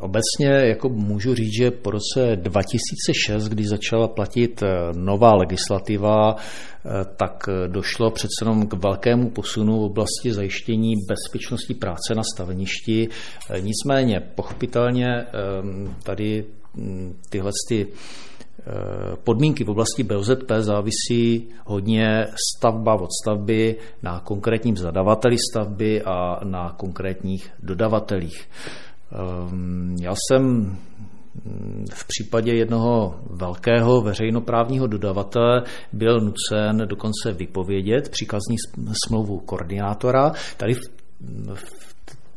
obecně jako můžu říct, že po roce 2006, kdy začala platit eh, nová legislativa, e, tak došlo přece jenom k velkému posunu v oblasti zajištění bezpečnosti práce na staveništi. Nicméně, pochopitelně tady hm, tyhle ty Eh, podmínky v oblasti BOZP závisí hodně stavba od stavby na konkrétním zadavateli stavby a na konkrétních dodavatelích. Ehm, já jsem hm, v případě jednoho velkého veřejnoprávního dodavatele byl nucen dokonce vypovědět příkazní smlouvu koordinátora. Tady v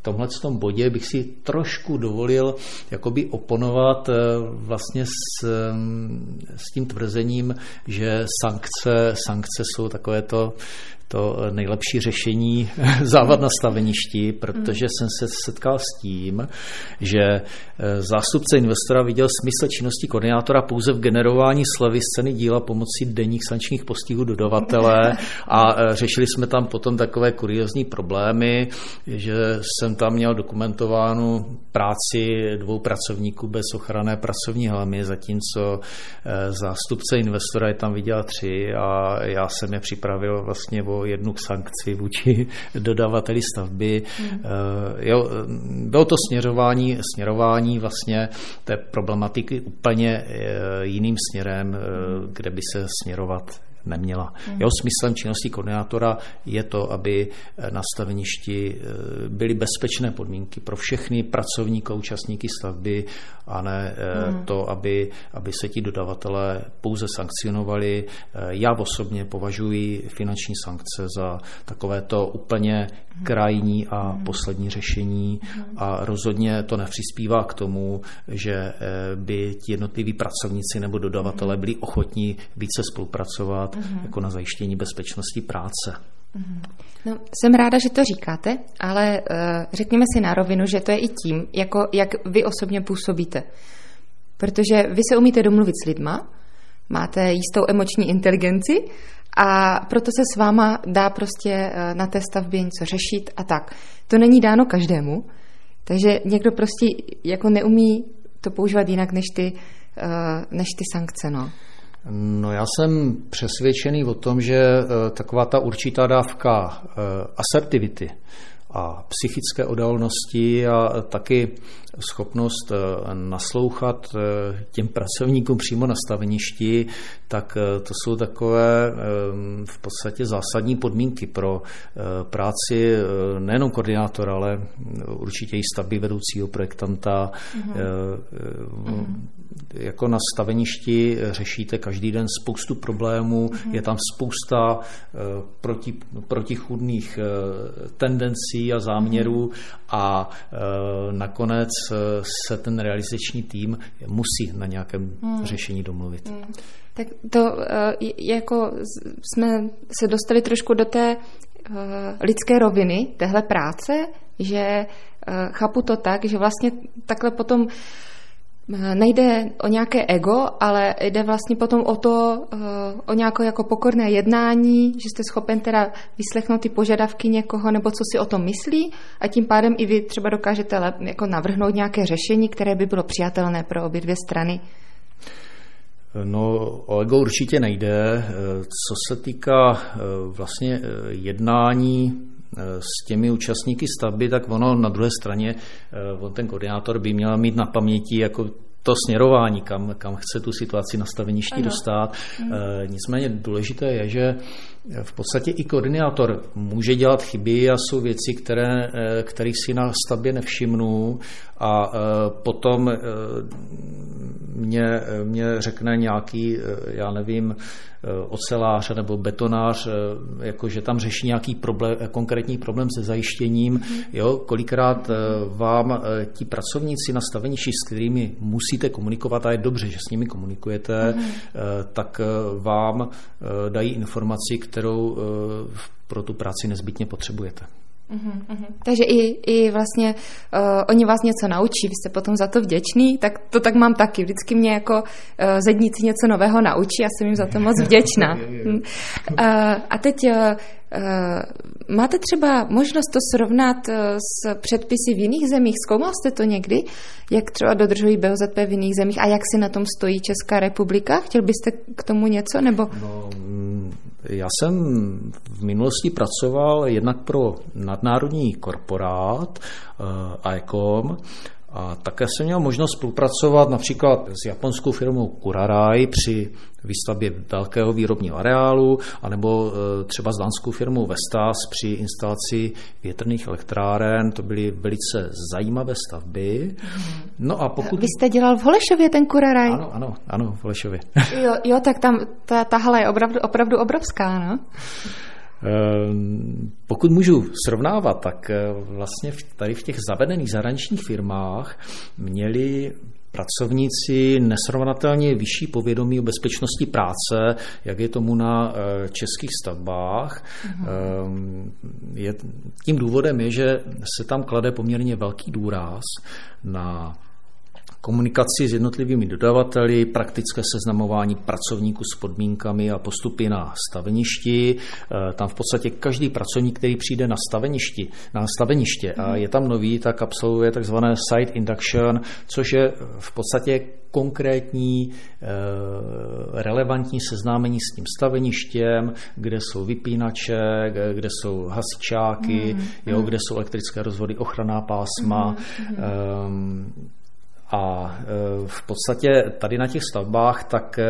tomhle tom bodě bych si trošku dovolil jakoby oponovat eh, vlastně s, mm, s tím tvrzením, že sankce, sankce jsou takové to to nejlepší řešení [laughs] závad na staveništi, protože jsem se setkal s tím, že eh, zástupce investora viděl smysl činnosti koordinátora pouze v generování slevy z ceny díla pomocí denních sankčních postihů dodavatele [laughs] a eh, řešili jsme tam potom takové kuriozní problémy, že jsem tam měl dokumentovánu práci dvou pracovníků bez ochranné pracovní helmy, zatímco eh, zástupce investora je tam viděl tři a já jsem je připravil vlastně o jednu sankci vůči [laughs] dodavateli stavby. Hmm. Jo, bylo to směřování, směrování vlastně té problematiky úplně eh, jiným směrem, eh, kde by se směrovat neměla. Mm. Jeho smyslem činnosti koordinátora je to, aby na staveništi eh, byly bezpečné podmínky pro všechny pracovníky, účastníky stavby a ne mm. to, aby, aby se ti dodavatelé pouze sankcionovali. Eh, já osobně považuji finanční sankce za takovéto úplně mm. krajní a poslední řešení a rozhodně to nepřispívá k tomu, že by ti jednotliví pracovníci nebo dodavatelé byli ochotní více spolupracovat dělat mm-hmm. jako na zajištění bezpečnosti práce. Mm-hmm. No, jsem ráda, že to říkáte, ale uh, řekněme si na rovinu, že to je i tím, jako, jak vy osobně působíte. Protože vy se umíte domluvit s lidma, máte jistou emoční inteligenci a proto se s váma dá prostě uh, na té stavbě něco řešit a tak. To není dáno každému, takže někdo prostě jako neumí to používat jinak než ty, uh, než ty sankce. No. No já jsem přesvědčený o tom, že eh, taková ta určitá dávka eh, asertivity a psychické odolnosti a taky schopnost eh, naslouchat těm pracovníkům přímo na staveništi, tak to jsou takové v podstatě zásadní podmínky pro práci nejenom koordinátora, ale určitě i stavby vedoucího projektanta. Mm-hmm jako na staveništi řešíte každý den spoustu problémů, mm-hmm. je tam spousta proti, protichudných tendencí a záměrů mm-hmm. a nakonec se ten realizační tým musí na nějakém mm. řešení domluvit. Mm. Tak to uh, jako jsme se dostali trošku do té uh, lidské roviny téhle práce, že uh, chápu to tak, že vlastně takhle potom nejde o nějaké ego, ale jde vlastně potom o to, eh, o nějaké jako pokorné jednání, že jste schopen teda vyslechnout ty požadavky někoho, nebo co si o tom myslí a tím pádem i vy třeba dokážete jako navrhnout nějaké řešení, které by bylo přijatelné pro obě dvě strany. No, o ego určitě nejde. Eh, co se týká eh, vlastně jednání s těmi účastníky stavby, tak ono na druhé straně, on ten koordinátor by měl mít na paměti jako to směrování, kam, kam chce tu situaci na staveništi dostat. Mm. E, nicméně důležité je, že v podstatě i koordinátor může dělat chyby a jsou věci, které, e, kterých si na stavbě nevšimnu a e, potom e, mě, mě řekne nějaký, já nevím, ocelář nebo betonář, jako že tam řeší nějaký problém, konkrétní problém se zajištěním. Mm. Jo, kolikrát vám ti pracovníci na staveništi, s kterými musí musíte komunikovat a je dobře, že s nimi komunikujete, mm. tak eh, vám eh, dají informaci, kterou pro tu práci nezbytně potřebujete. Uhum, uhum. Takže i, i vlastně uh, oni vás něco naučí, vy jste potom za to vděčný, tak to tak mám taky. Vždycky mě jako uh, zedníci něco nového naučí, já jsem jim za to moc [laughs] vděčná. uh, a teď uh, uh, máte třeba možnost to srovnat uh, s předpisy v jiných zemích? Zkoumal jste to někdy? Jak třeba dodržují BOZP v jiných zemích a jak si na tom stojí Česká republika? Chtěl byste k tomu něco? Nebo... No, já jsem v minulosti pracoval jednak pro nadnárodní korporát ICOM a také jsem měl možnost spolupracovat například s japonskou firmou Kurarai při výstavbě velkého výrobního areálu, anebo e, třeba s dánskou firmou Vestas při instalaci větrných elektráren. To byly velice zajímavé stavby. No a pokud... Vy jste dělal v Holešově ten Kuraraj? Ano, ano, ano, v Holešově. Jo, jo tak tam ta, ta hala je opravdu, opravdu obrovská, no? Ehm, pokud můžu srovnávat, tak eh, vlastně tady v těch zavedených zahraničních firmách měli pracovníci nesrovnatelně vyšší povědomí o bezpečnosti práce, jak je tomu na eh, českých stavbách. Je, tím důvodem je, že se tam klade poměrně velký důraz na komunikaci s jednotlivými dodavateli, praktické seznamování pracovníků s podmínkami a postupy na staveništi. Eh, tam v podstatě každý pracovník, který přijde na staveništi, na staveniště a je tam nový, tak absolvuje takzvané site induction, což je v podstatě konkrétní eh, relevantní seznámení s tím staveništěm, kde jsou vypínače, kde jsou hasičáky, mm, jo, mm. kde jsou elektrické rozvody, ochranná pásma. Mm, mm. A e, v podstatě tady na těch stavbách tak e,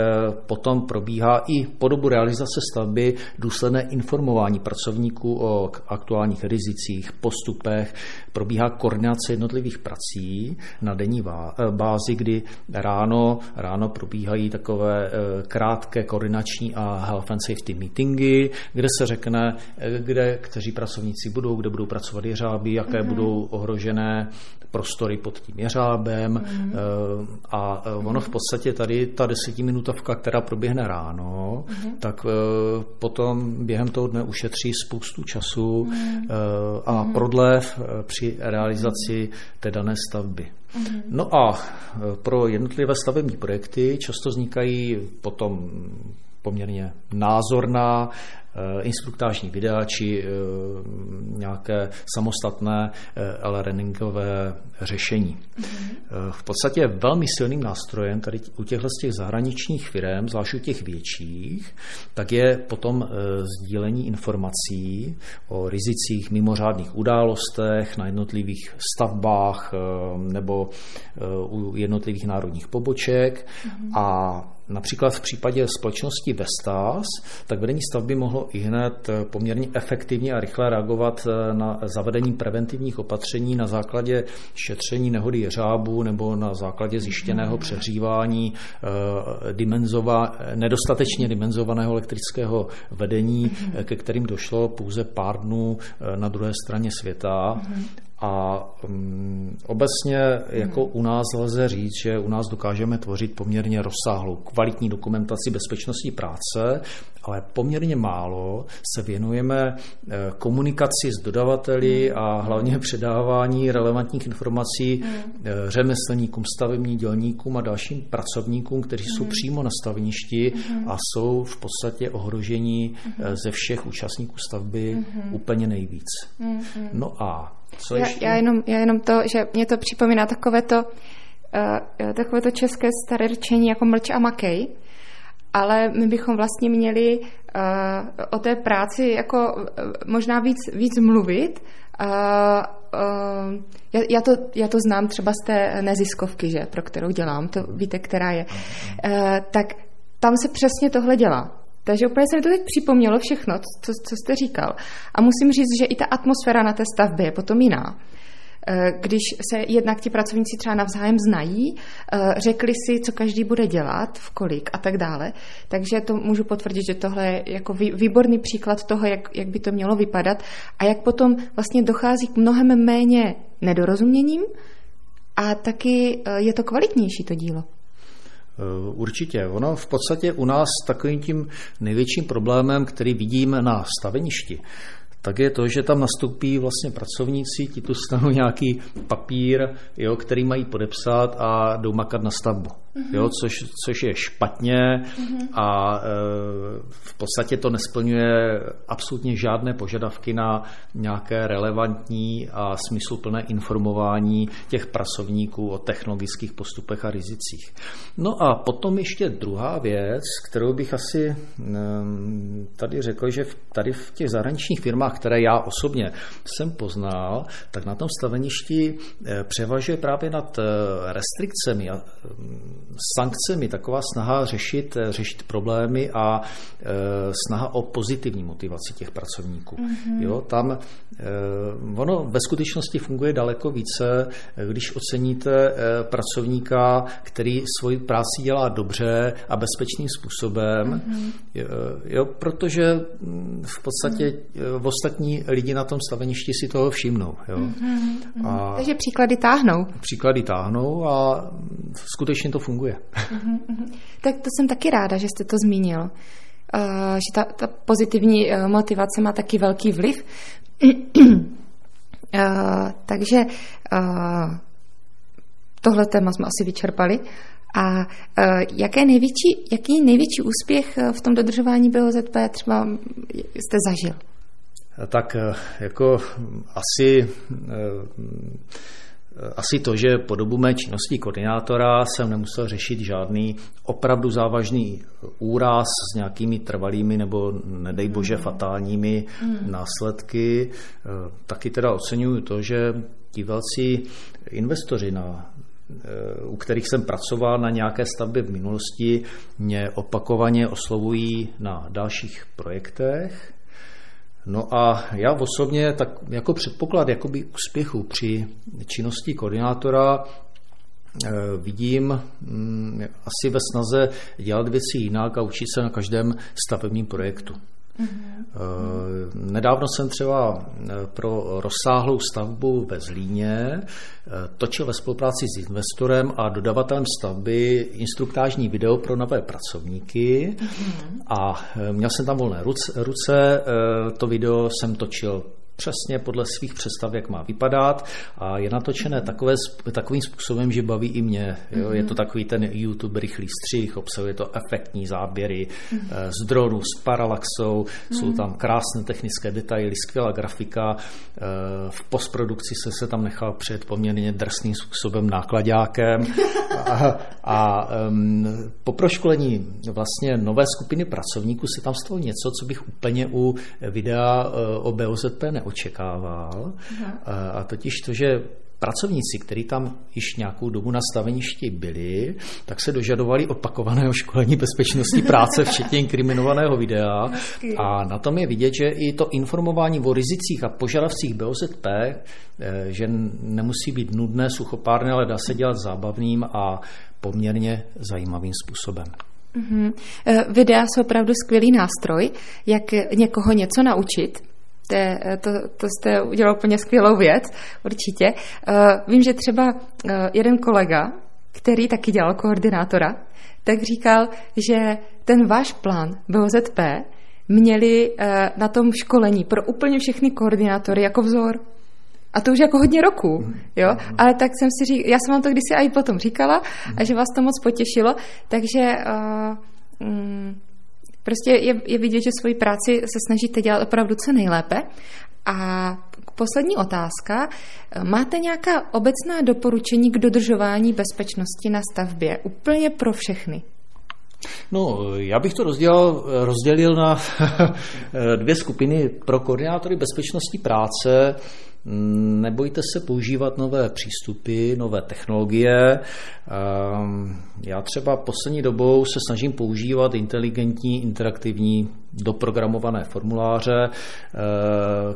potom probíhá i po dobu realizace stavby důsledné informování pracovníků o aktuálních rizicích, postupech, probíhá koordinace jednotlivých prací na denní e, bázi, kdy ráno, ráno probíhají takové krátké koordinační a health and safety meetingy, kde se řekne, kde kteří pracovníci budou, kde budou pracovat jeřáby, jaké mm-hmm. budou ohrožené prostory pod tím jeřábem mm. a eh, ono v podstatě tady ta desetiminutovka, která proběhne ráno, mm. tak eh, potom během toho dne ušetří spoustu času mm. a mm. prodlev při realizaci té dané stavby. Mm. No a pro jednotlivé stavební projekty často vznikají potom poměrně názorná instruktážní videa či eh, nějaké samostatné e-learningové řešení. Mm-hmm. V podstatě velmi silným nástrojem tady u těchto z těch zahraničních firm, zvlášť u těch větších, tak je potom sdílení informací o rizicích, mimořádných událostech na jednotlivých stavbách nebo u jednotlivých národních poboček mm-hmm. a Například v případě společnosti Vestas, tak vedení stavby mohlo i hned eh, poměrně efektivně a rychle reagovat eh, na zavedení preventivních opatření na základě šetření nehody jeřábu nebo na základě zjištěného přehřívání eh, dimenzova, nedostatečně dimenzovaného elektrického vedení, ke kterým došlo pouze pár dnů na druhé straně světa. A um, obecně jako u nás lze říct, že u nás dokážeme tvořit poměrně rozsáhlou kvalitní dokumentaci bezpečnosti práce, ale poměrně málo se věnujeme eh, komunikaci s dodavateli a hlavně předávání relevantních informací. Eh, řemeslníkům, stavebním dělníkům a dalším pracovníkům, kteří jsou hmm. přímo na stavništi a jsou v podstatě ohrožení eh, ze všech účastníků stavby úplně nejvíc. No a co já, ještě? Já jenom, já jenom to, že mě to připomíná takové to, uh, takové to české staré řečení jako mlč a makej. ale my bychom vlastně měli uh, o té práci jako uh, možná víc, víc mluvit. Uh, uh, já, já, to, já to znám třeba z té neziskovky, že, pro kterou dělám, to víte, která je. Uh, tak tam se přesně tohle dělá. Takže úplně se mi to teď připomnělo všechno, co, co jste říkal. A musím říct, že i ta atmosféra na té stavbě je potom jiná. Eh, když se jednak ti pracovníci třeba navzájem znají, eh, řekli si, co každý bude dělat, v kolik a tak dále. Takže to můžu potvrdit, že tohle je jako výborný příklad toho, jak, jak by to mělo vypadat a jak potom vlastně dochází k mnohem méně nedorozuměním a taky eh, je to kvalitnější to dílo. Určitě. Ono v podstatě u nás takovým tím největším problémem, který vidíme na staveništi, tak je to, že tam nastoupí vlastně pracovníci, ti tu stanou [laughs] nějaký papír, jo, který mají podepsat a jdou makat na stavbu mm-hmm. jo, což, což je špatně mm-hmm. a e, v podstatě to nesplňuje absolutně žádné požadavky na nějaké relevantní a smysluplné informování těch pracovníků o technologických postupech a rizicích. No a potom ještě druhá věc, kterou bych asi e, tady řekl, že tady v těch zahraničních firmách, které já osobně jsem poznal, tak na tom staveništi e, převažuje právě nad e, restrikcemi a sankcemi taková snaha řešit, eh, řešit problémy a e, snaha o pozitivní motivaci těch pracovníků. Mm-hmm. Jo, tam e, ono ve skutečnosti funguje daleko více, když oceníte pracovníka, který svoji práci dělá dobře a bezpečným způsobem, mm-hmm. jo, protože mm, v podstatě mm-hmm. ostatní lidi na tom staveništi si toho všimnou. Jo. Mm-hmm. A Takže příklady táhnou. Příklady táhnou a skutečně to funguje funguje. [laughs] Tak to jsem taky ráda, že jste to zmínil. Uh, že ta, ta pozitivní uh, motivace má taky velký vliv. uh, [clears throat] takže uh, tohle téma jsme asi vyčerpali. A jaké největší, jaký největší úspěch v tom dodržování BOZP třeba jste zažil? Tak jako asi asi to, že po dobu mé činnosti koordinátora jsem nemusel řešit žádný opravdu závažný úraz s nějakými trvalými nebo nedej bože mm. fatálními mm. následky. Taky teda oceňuju to, že ti velcí investoři na u kterých jsem pracoval na nějaké stavbě v minulosti, mě opakovaně oslovují na dalších projektech No a já osobně tak jako předpoklad jakoby úspěchu při činnosti koordinátora eh, vidím mm, asi ve snaze dělat věci jinak a učit se na každém stavebním projektu. Mm-hmm. Nedávno jsem třeba eh, pro rozsáhlou stavbu ve Zlíně eh, točil ve spolupráci s investorem a dodavatelem stavby instruktážní video pro nové pracovníky mm-hmm. a měl jsem tam volné ruce. To video jsem točil přesně podle svých představ, jak má vypadat a je natočené takové, takovým způsobem, že baví i mě. Jo? Mm-hmm. Je to takový ten YouTube rychlý střih, obsahuje to efektní záběry mm-hmm. z dronu, s paralaxou, mm-hmm. jsou tam krásné technické detaily, skvělá grafika. Eh, v postprodukci se se tam nechal před poměrně drsným způsobem nákladákem [laughs] a, a um, po proškolení vlastně nové skupiny pracovníků se tam stalo něco, co bych úplně u videa uh, o BOZP neudělal očekával. A, a totiž to, že pracovníci, kteří tam již nějakou dobu na staveništi byli, tak se dožadovali opakovaného školení bezpečnosti práce, [laughs] včetně inkriminovaného videa. A na tom je vidět, že i to informování o rizicích a požadavcích BOZP, eh, že nemusí být nudné, suchopárné, ale dá se dělat zábavným a poměrně zajímavým způsobem. Mm-hmm. Videa jsou opravdu skvělý nástroj, jak někoho něco naučit to, to, to jste udělal úplně skvělou věc, určitě. Uh, vím, že třeba uh, jeden kolega, který taky dělal koordinátora, tak říkal, že ten váš plán BOZP měli na tom školení pro úplně všechny koordinátory jako vzor. A to už jako hodně roků, jo. Ale tak jsem si říkala, já jsem vám to kdysi i potom říkala a že vás to moc potěšilo, takže uh, um, Prostě je, je vidět, že svoji práci se snažíte dělat opravdu co nejlépe. A poslední otázka. Máte nějaká obecná doporučení k dodržování bezpečnosti na stavbě? Úplně pro všechny. No, já bych to rozdělil, rozdělil na [laughs] dvě skupiny pro koordinátory bezpečnosti práce. Nebojte se používat nové přístupy, nové technologie. Ehm, já třeba poslední dobou se snažím používat inteligentní, interaktivní doprogramované formuláře, eh,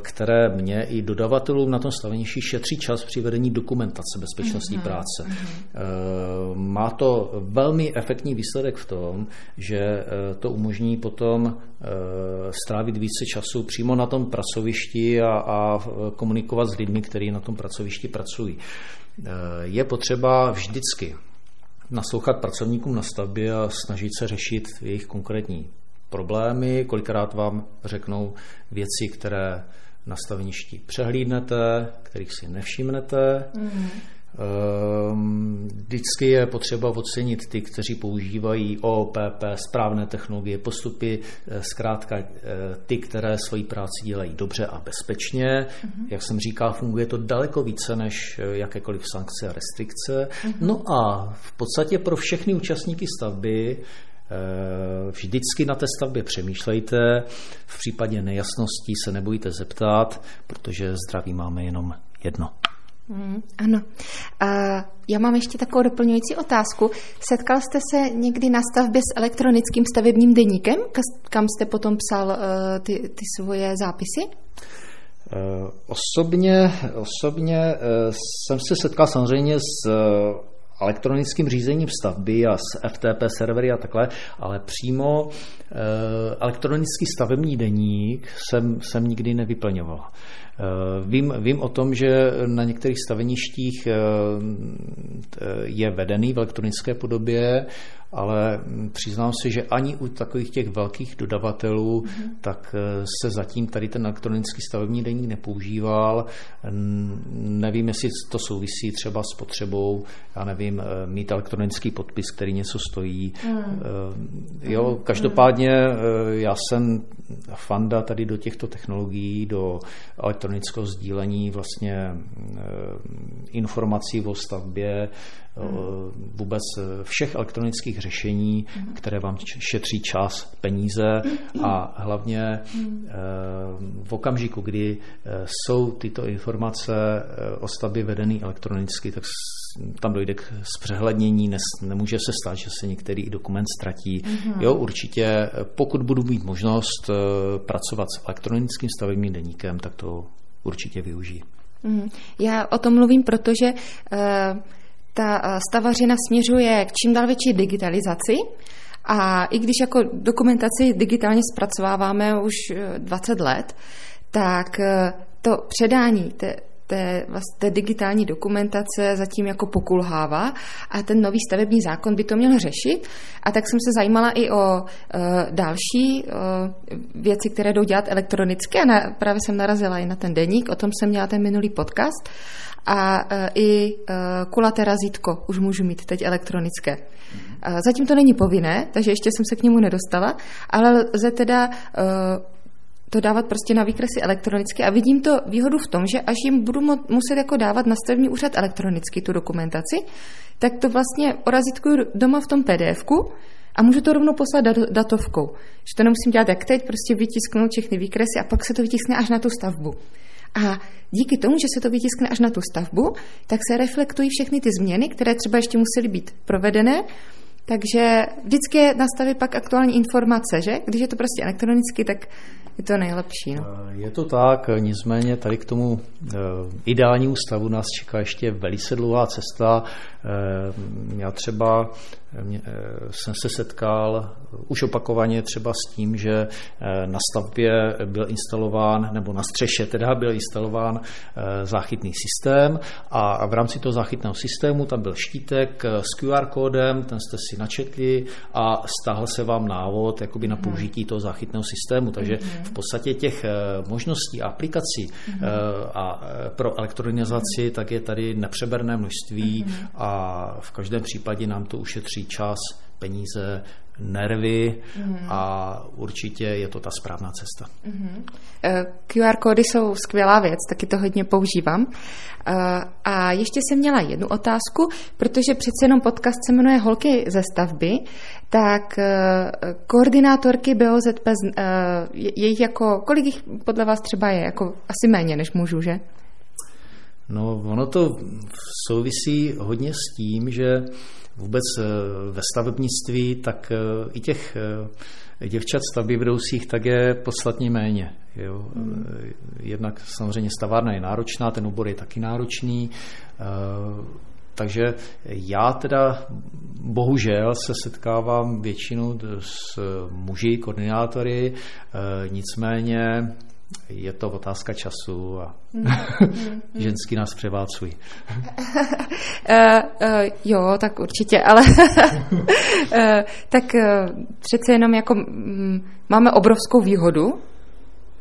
které mě i dodavatelům na tom staveništi šetří čas při vedení dokumentace bezpečnostní mm-hmm. práce. Mm-hmm. Má to velmi efektní výsledek v tom, že eh, to umožní potom strávit více času přímo na tom pracovišti a, a komunikovat s lidmi, kteří na tom pracovišti pracují. Je potřeba vždycky naslouchat pracovníkům na stavbě a snažit se řešit jejich konkrétní problémy, kolikrát vám řeknou věci, které na staveništi přehlídnete, kterých si nevšimnete. Mm-hmm. Vždycky je potřeba ocenit ty, kteří používají OPP, správné technologie, postupy, eh, zkrátka eh, ty, které svoji práci dělají dobře a bezpečně. Mm-hmm. Jak jsem říkal, funguje to daleko více než eh, jakékoliv sankce a restrikce. Mm-hmm. No a v podstatě pro všechny účastníky stavby Eh, vždycky na té stavbě přemýšlejte, v případě nejasností se nebojte zeptat, protože zdraví máme jenom jedno. Mm, ano. A já mám ještě takovou doplňující otázku. Setkal jste se někdy na stavbě s elektronickým stavebním deníkem, kam jste potom psal uh, ty, ty svoje zápisy? Uh, osobně, osobně jsem se setkal samozřejmě s elektronickým řízením stavby a s FTP servery a takhle, ale přímo eh, elektronický stavební deník jsem, jsem nikdy nevyplňoval. Eh, vím, vím o tom, že na některých staveništích eh, je vedený v elektronické podobě, ale přiznám si, že ani u takových těch velkých dodavatelů, mm-hmm. tak eh, se zatím tady ten elektronický stavební deník nepoužíval. Nevím, jestli to souvisí třeba s potřebou, já nevím, mít elektronický podpis, který něco stojí. Mm. Jo, každopádně já jsem fanda tady do těchto technologií, do elektronického sdílení vlastně eh, informací o stavbě, hmm. vůbec všech elektronických řešení, hmm. které vám šetří čas, peníze a hlavně hmm. v okamžiku, kdy jsou tyto informace o stavbě vedený elektronicky, tak tam dojde k zpřehlednění, nemůže se stát, že se některý dokument ztratí. Mm-hmm. Jo, určitě, pokud budu mít možnost eh, pracovat s elektronickým stavebním deníkem, tak to určitě využijí. Mm. Já o tom mluvím, protože uh, ta eh, stavařina směřuje k čím dál větší digitalizaci. A i když jako dokumentaci digitálně zpracováváme už 20 let, tak to předání té té, vlastně, té digitální dokumentace zatím jako pokulhává a ten nový stavební zákon by to měl řešit. A tak jsem se zajímala i o uh, další uh, věci, které jdou dělat elektronicky a na, právě jsem narazila i na ten deník, o tom jsem měla ten minulý podcast a uh, i uh, kulaté razítko už můžu mít teď elektronické. Uh, zatím to není povinné, takže ještě jsem se k němu nedostala, ale lze teda uh, to dávat prostě na výkresy elektronicky a vidím to výhodu v tom, že až jim budu muset jako dávat na stavební úřad elektronicky tu dokumentaci, tak to vlastně orazitkuju doma v tom pdf a můžu to rovnou poslat datovkou. Že to nemusím dělat jak teď, prostě vytisknout všechny výkresy a pak se to vytiskne až na tu stavbu. A díky tomu, že se to vytiskne až na tu stavbu, tak se reflektují všechny ty změny, které třeba ještě musely být provedené takže vždycky je nastavit pak aktuální informace, že? Když je to prostě elektronicky, tak je to nejlepší. No. Eh, je to tak, nicméně tady k tomu eh, ideálnímu stavu nás čeká ještě velice dlouhá cesta. Eh, já třeba jsem se setkal už opakovaně třeba s tím, že na stavbě byl instalován, nebo na střeše teda byl instalován záchytný systém a v rámci toho záchytného systému tam byl štítek s QR kódem, ten jste si načetli a stáhl se vám návod jakoby na mhm. použití toho záchytného systému. Takže mhm v podstatě těch eh, možností a aplikací mm-hmm. a eh, pro elektronizaci, tak je tady nepřeberné množství mm-hmm. A v každém případě nám to ušetří čas, peníze, nervy mm. a určitě je to ta správná cesta. Mm. QR kódy jsou skvělá věc, taky to hodně používám. Eh, a ještě jsem měla jednu otázku, protože přece jenom podcast se jmenuje Holky ze stavby, tak eh, koordinátorky BOZP, je jich jako, kolik jich podle vás třeba je? Jako asi méně než mužů, že? No, ono to souvisí hodně s tím, že vůbec eh, ve stavebnictví, tak eh, i těch eh, děvčat stavby vedoucích tak je podstatně méně. Jo. Hmm. Jednak samozřejmě stavárna je náročná, ten obor je taky náročný, takže já teda bohužel se setkávám většinou s muži, koordinátory, nicméně je to otázka času a mm, mm, [laughs] ženský nás převálcují. uh, [laughs] uh, jo, tak určitě, ale uh, [laughs] tak uh, přece jenom jako um, máme obrovskou výhodu,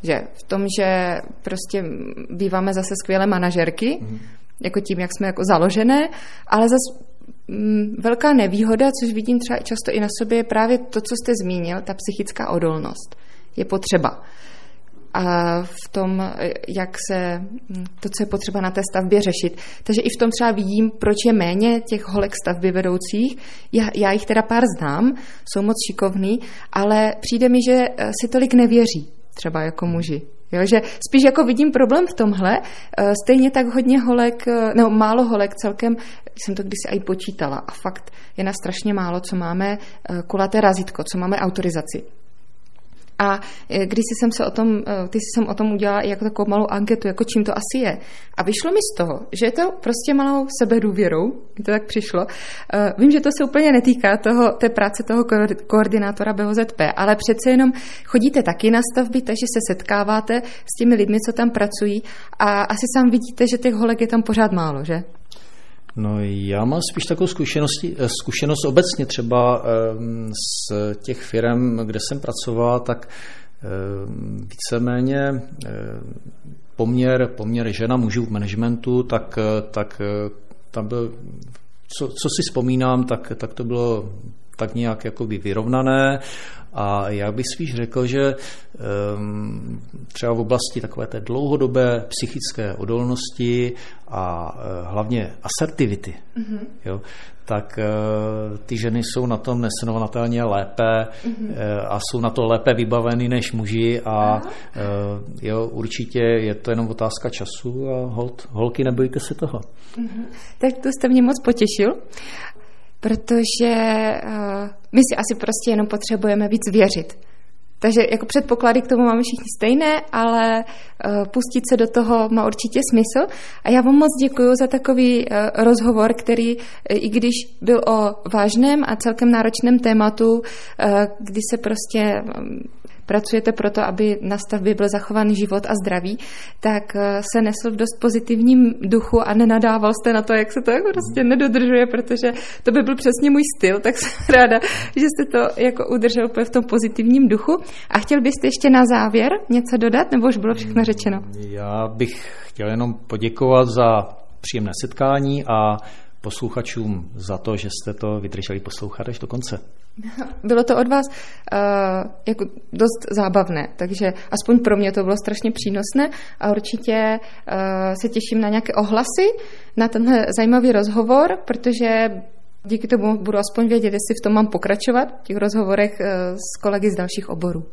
že v tom, že prostě býváme zase skvělé manažerky, mm. jako tím, jak jsme jako založené, ale zase um, velká nevýhoda, což vidím třeba často i na sobě, je právě to, co jste zmínil, ta psychická odolnost. Je potřeba a v tom, jak se to, co je potřeba na té stavbě řešit. Takže i v tom třeba vidím, proč je méně těch holek stavby vedoucích. Já, já jich teda pár znám, jsou moc šikovný, ale přijde mi, že eh, si tolik nevěří, třeba jako muži. Jo, že spíš jako vidím problém v tomhle, eh, stejně tak hodně holek, eh, nebo málo holek celkem, jsem to kdysi i počítala a fakt je na strašně málo, co máme kulaté razítko, co máme autorizaci. A e, když jsem se o tom, e, ty jsem o tom udělala i jako takovou malou anketu, jako čím to asi je. A vyšlo mi z toho, že je to prostě malou sebedůvěrou, to tak přišlo. E, vím, že to se úplně netýká toho, té práce toho koordinátora BOZP, ale přece jenom chodíte taky na stavby, takže se setkáváte s těmi lidmi, co tam pracují a asi sám vidíte, že těch holek je tam pořád málo, že? No já mám spíš takovou zkušenosti, eh, zkušenost obecně. Třeba ehm, z těch firm, kde jsem pracoval, tak ehm, víceméně ehm, poměr, poměr žena mužů v managementu, tak, eh, tak eh, tam byl, co, co si vzpomínám, tak, tak to bylo tak nějak jakoby vyrovnané a já bych spíš řekl, že um, třeba v oblasti takové té dlouhodobé psychické odolnosti a uh, hlavně asertivity, mm-hmm. jo, tak uh, ty ženy jsou na tom nesrovnatelně lépe mm-hmm. uh, a jsou na to lépe vybaveny než muži a uh, jo, určitě je to jenom otázka času a hold, holky, nebojte se toho. Mm-hmm. Tak to jste mě moc potěšil protože uh, my si asi prostě jenom potřebujeme víc věřit. Takže jako předpoklady k tomu máme všichni stejné, ale uh, pustit se do toho má určitě smysl. A já vám moc děkuji za takový uh, rozhovor, který, i když byl o vážném a celkem náročném tématu, kdy se prostě pracujete proto, aby na stavbě byl zachován život a zdraví, tak eh, se nesl v dost pozitivním duchu a nenadával jste na to, jak se to jako prostě nedodržuje, protože to by byl přesně můj styl, tak [laughs] jsem ráda, že jste to jako udržel v tom pozitivním duchu. A chtěl byste ještě na závěr něco dodat, nebo už bylo všechno řečeno? Já bych chtěl jenom poděkovat za příjemné setkání a posluchačům za to, že jste to vydrželi poslouchat až do konce. [laughs] Bylo to od vás uh, jako dost zábavné, takže aspoň pro mě to bylo strašně přínosné a určitě uh, se těším na nějaké ohlasy, na tenhle zajímavý rozhovor, protože díky tomu budu aspoň vědět, jestli v tom mám pokračovat, v těch rozhovorech uh, s kolegy z dalších oborů.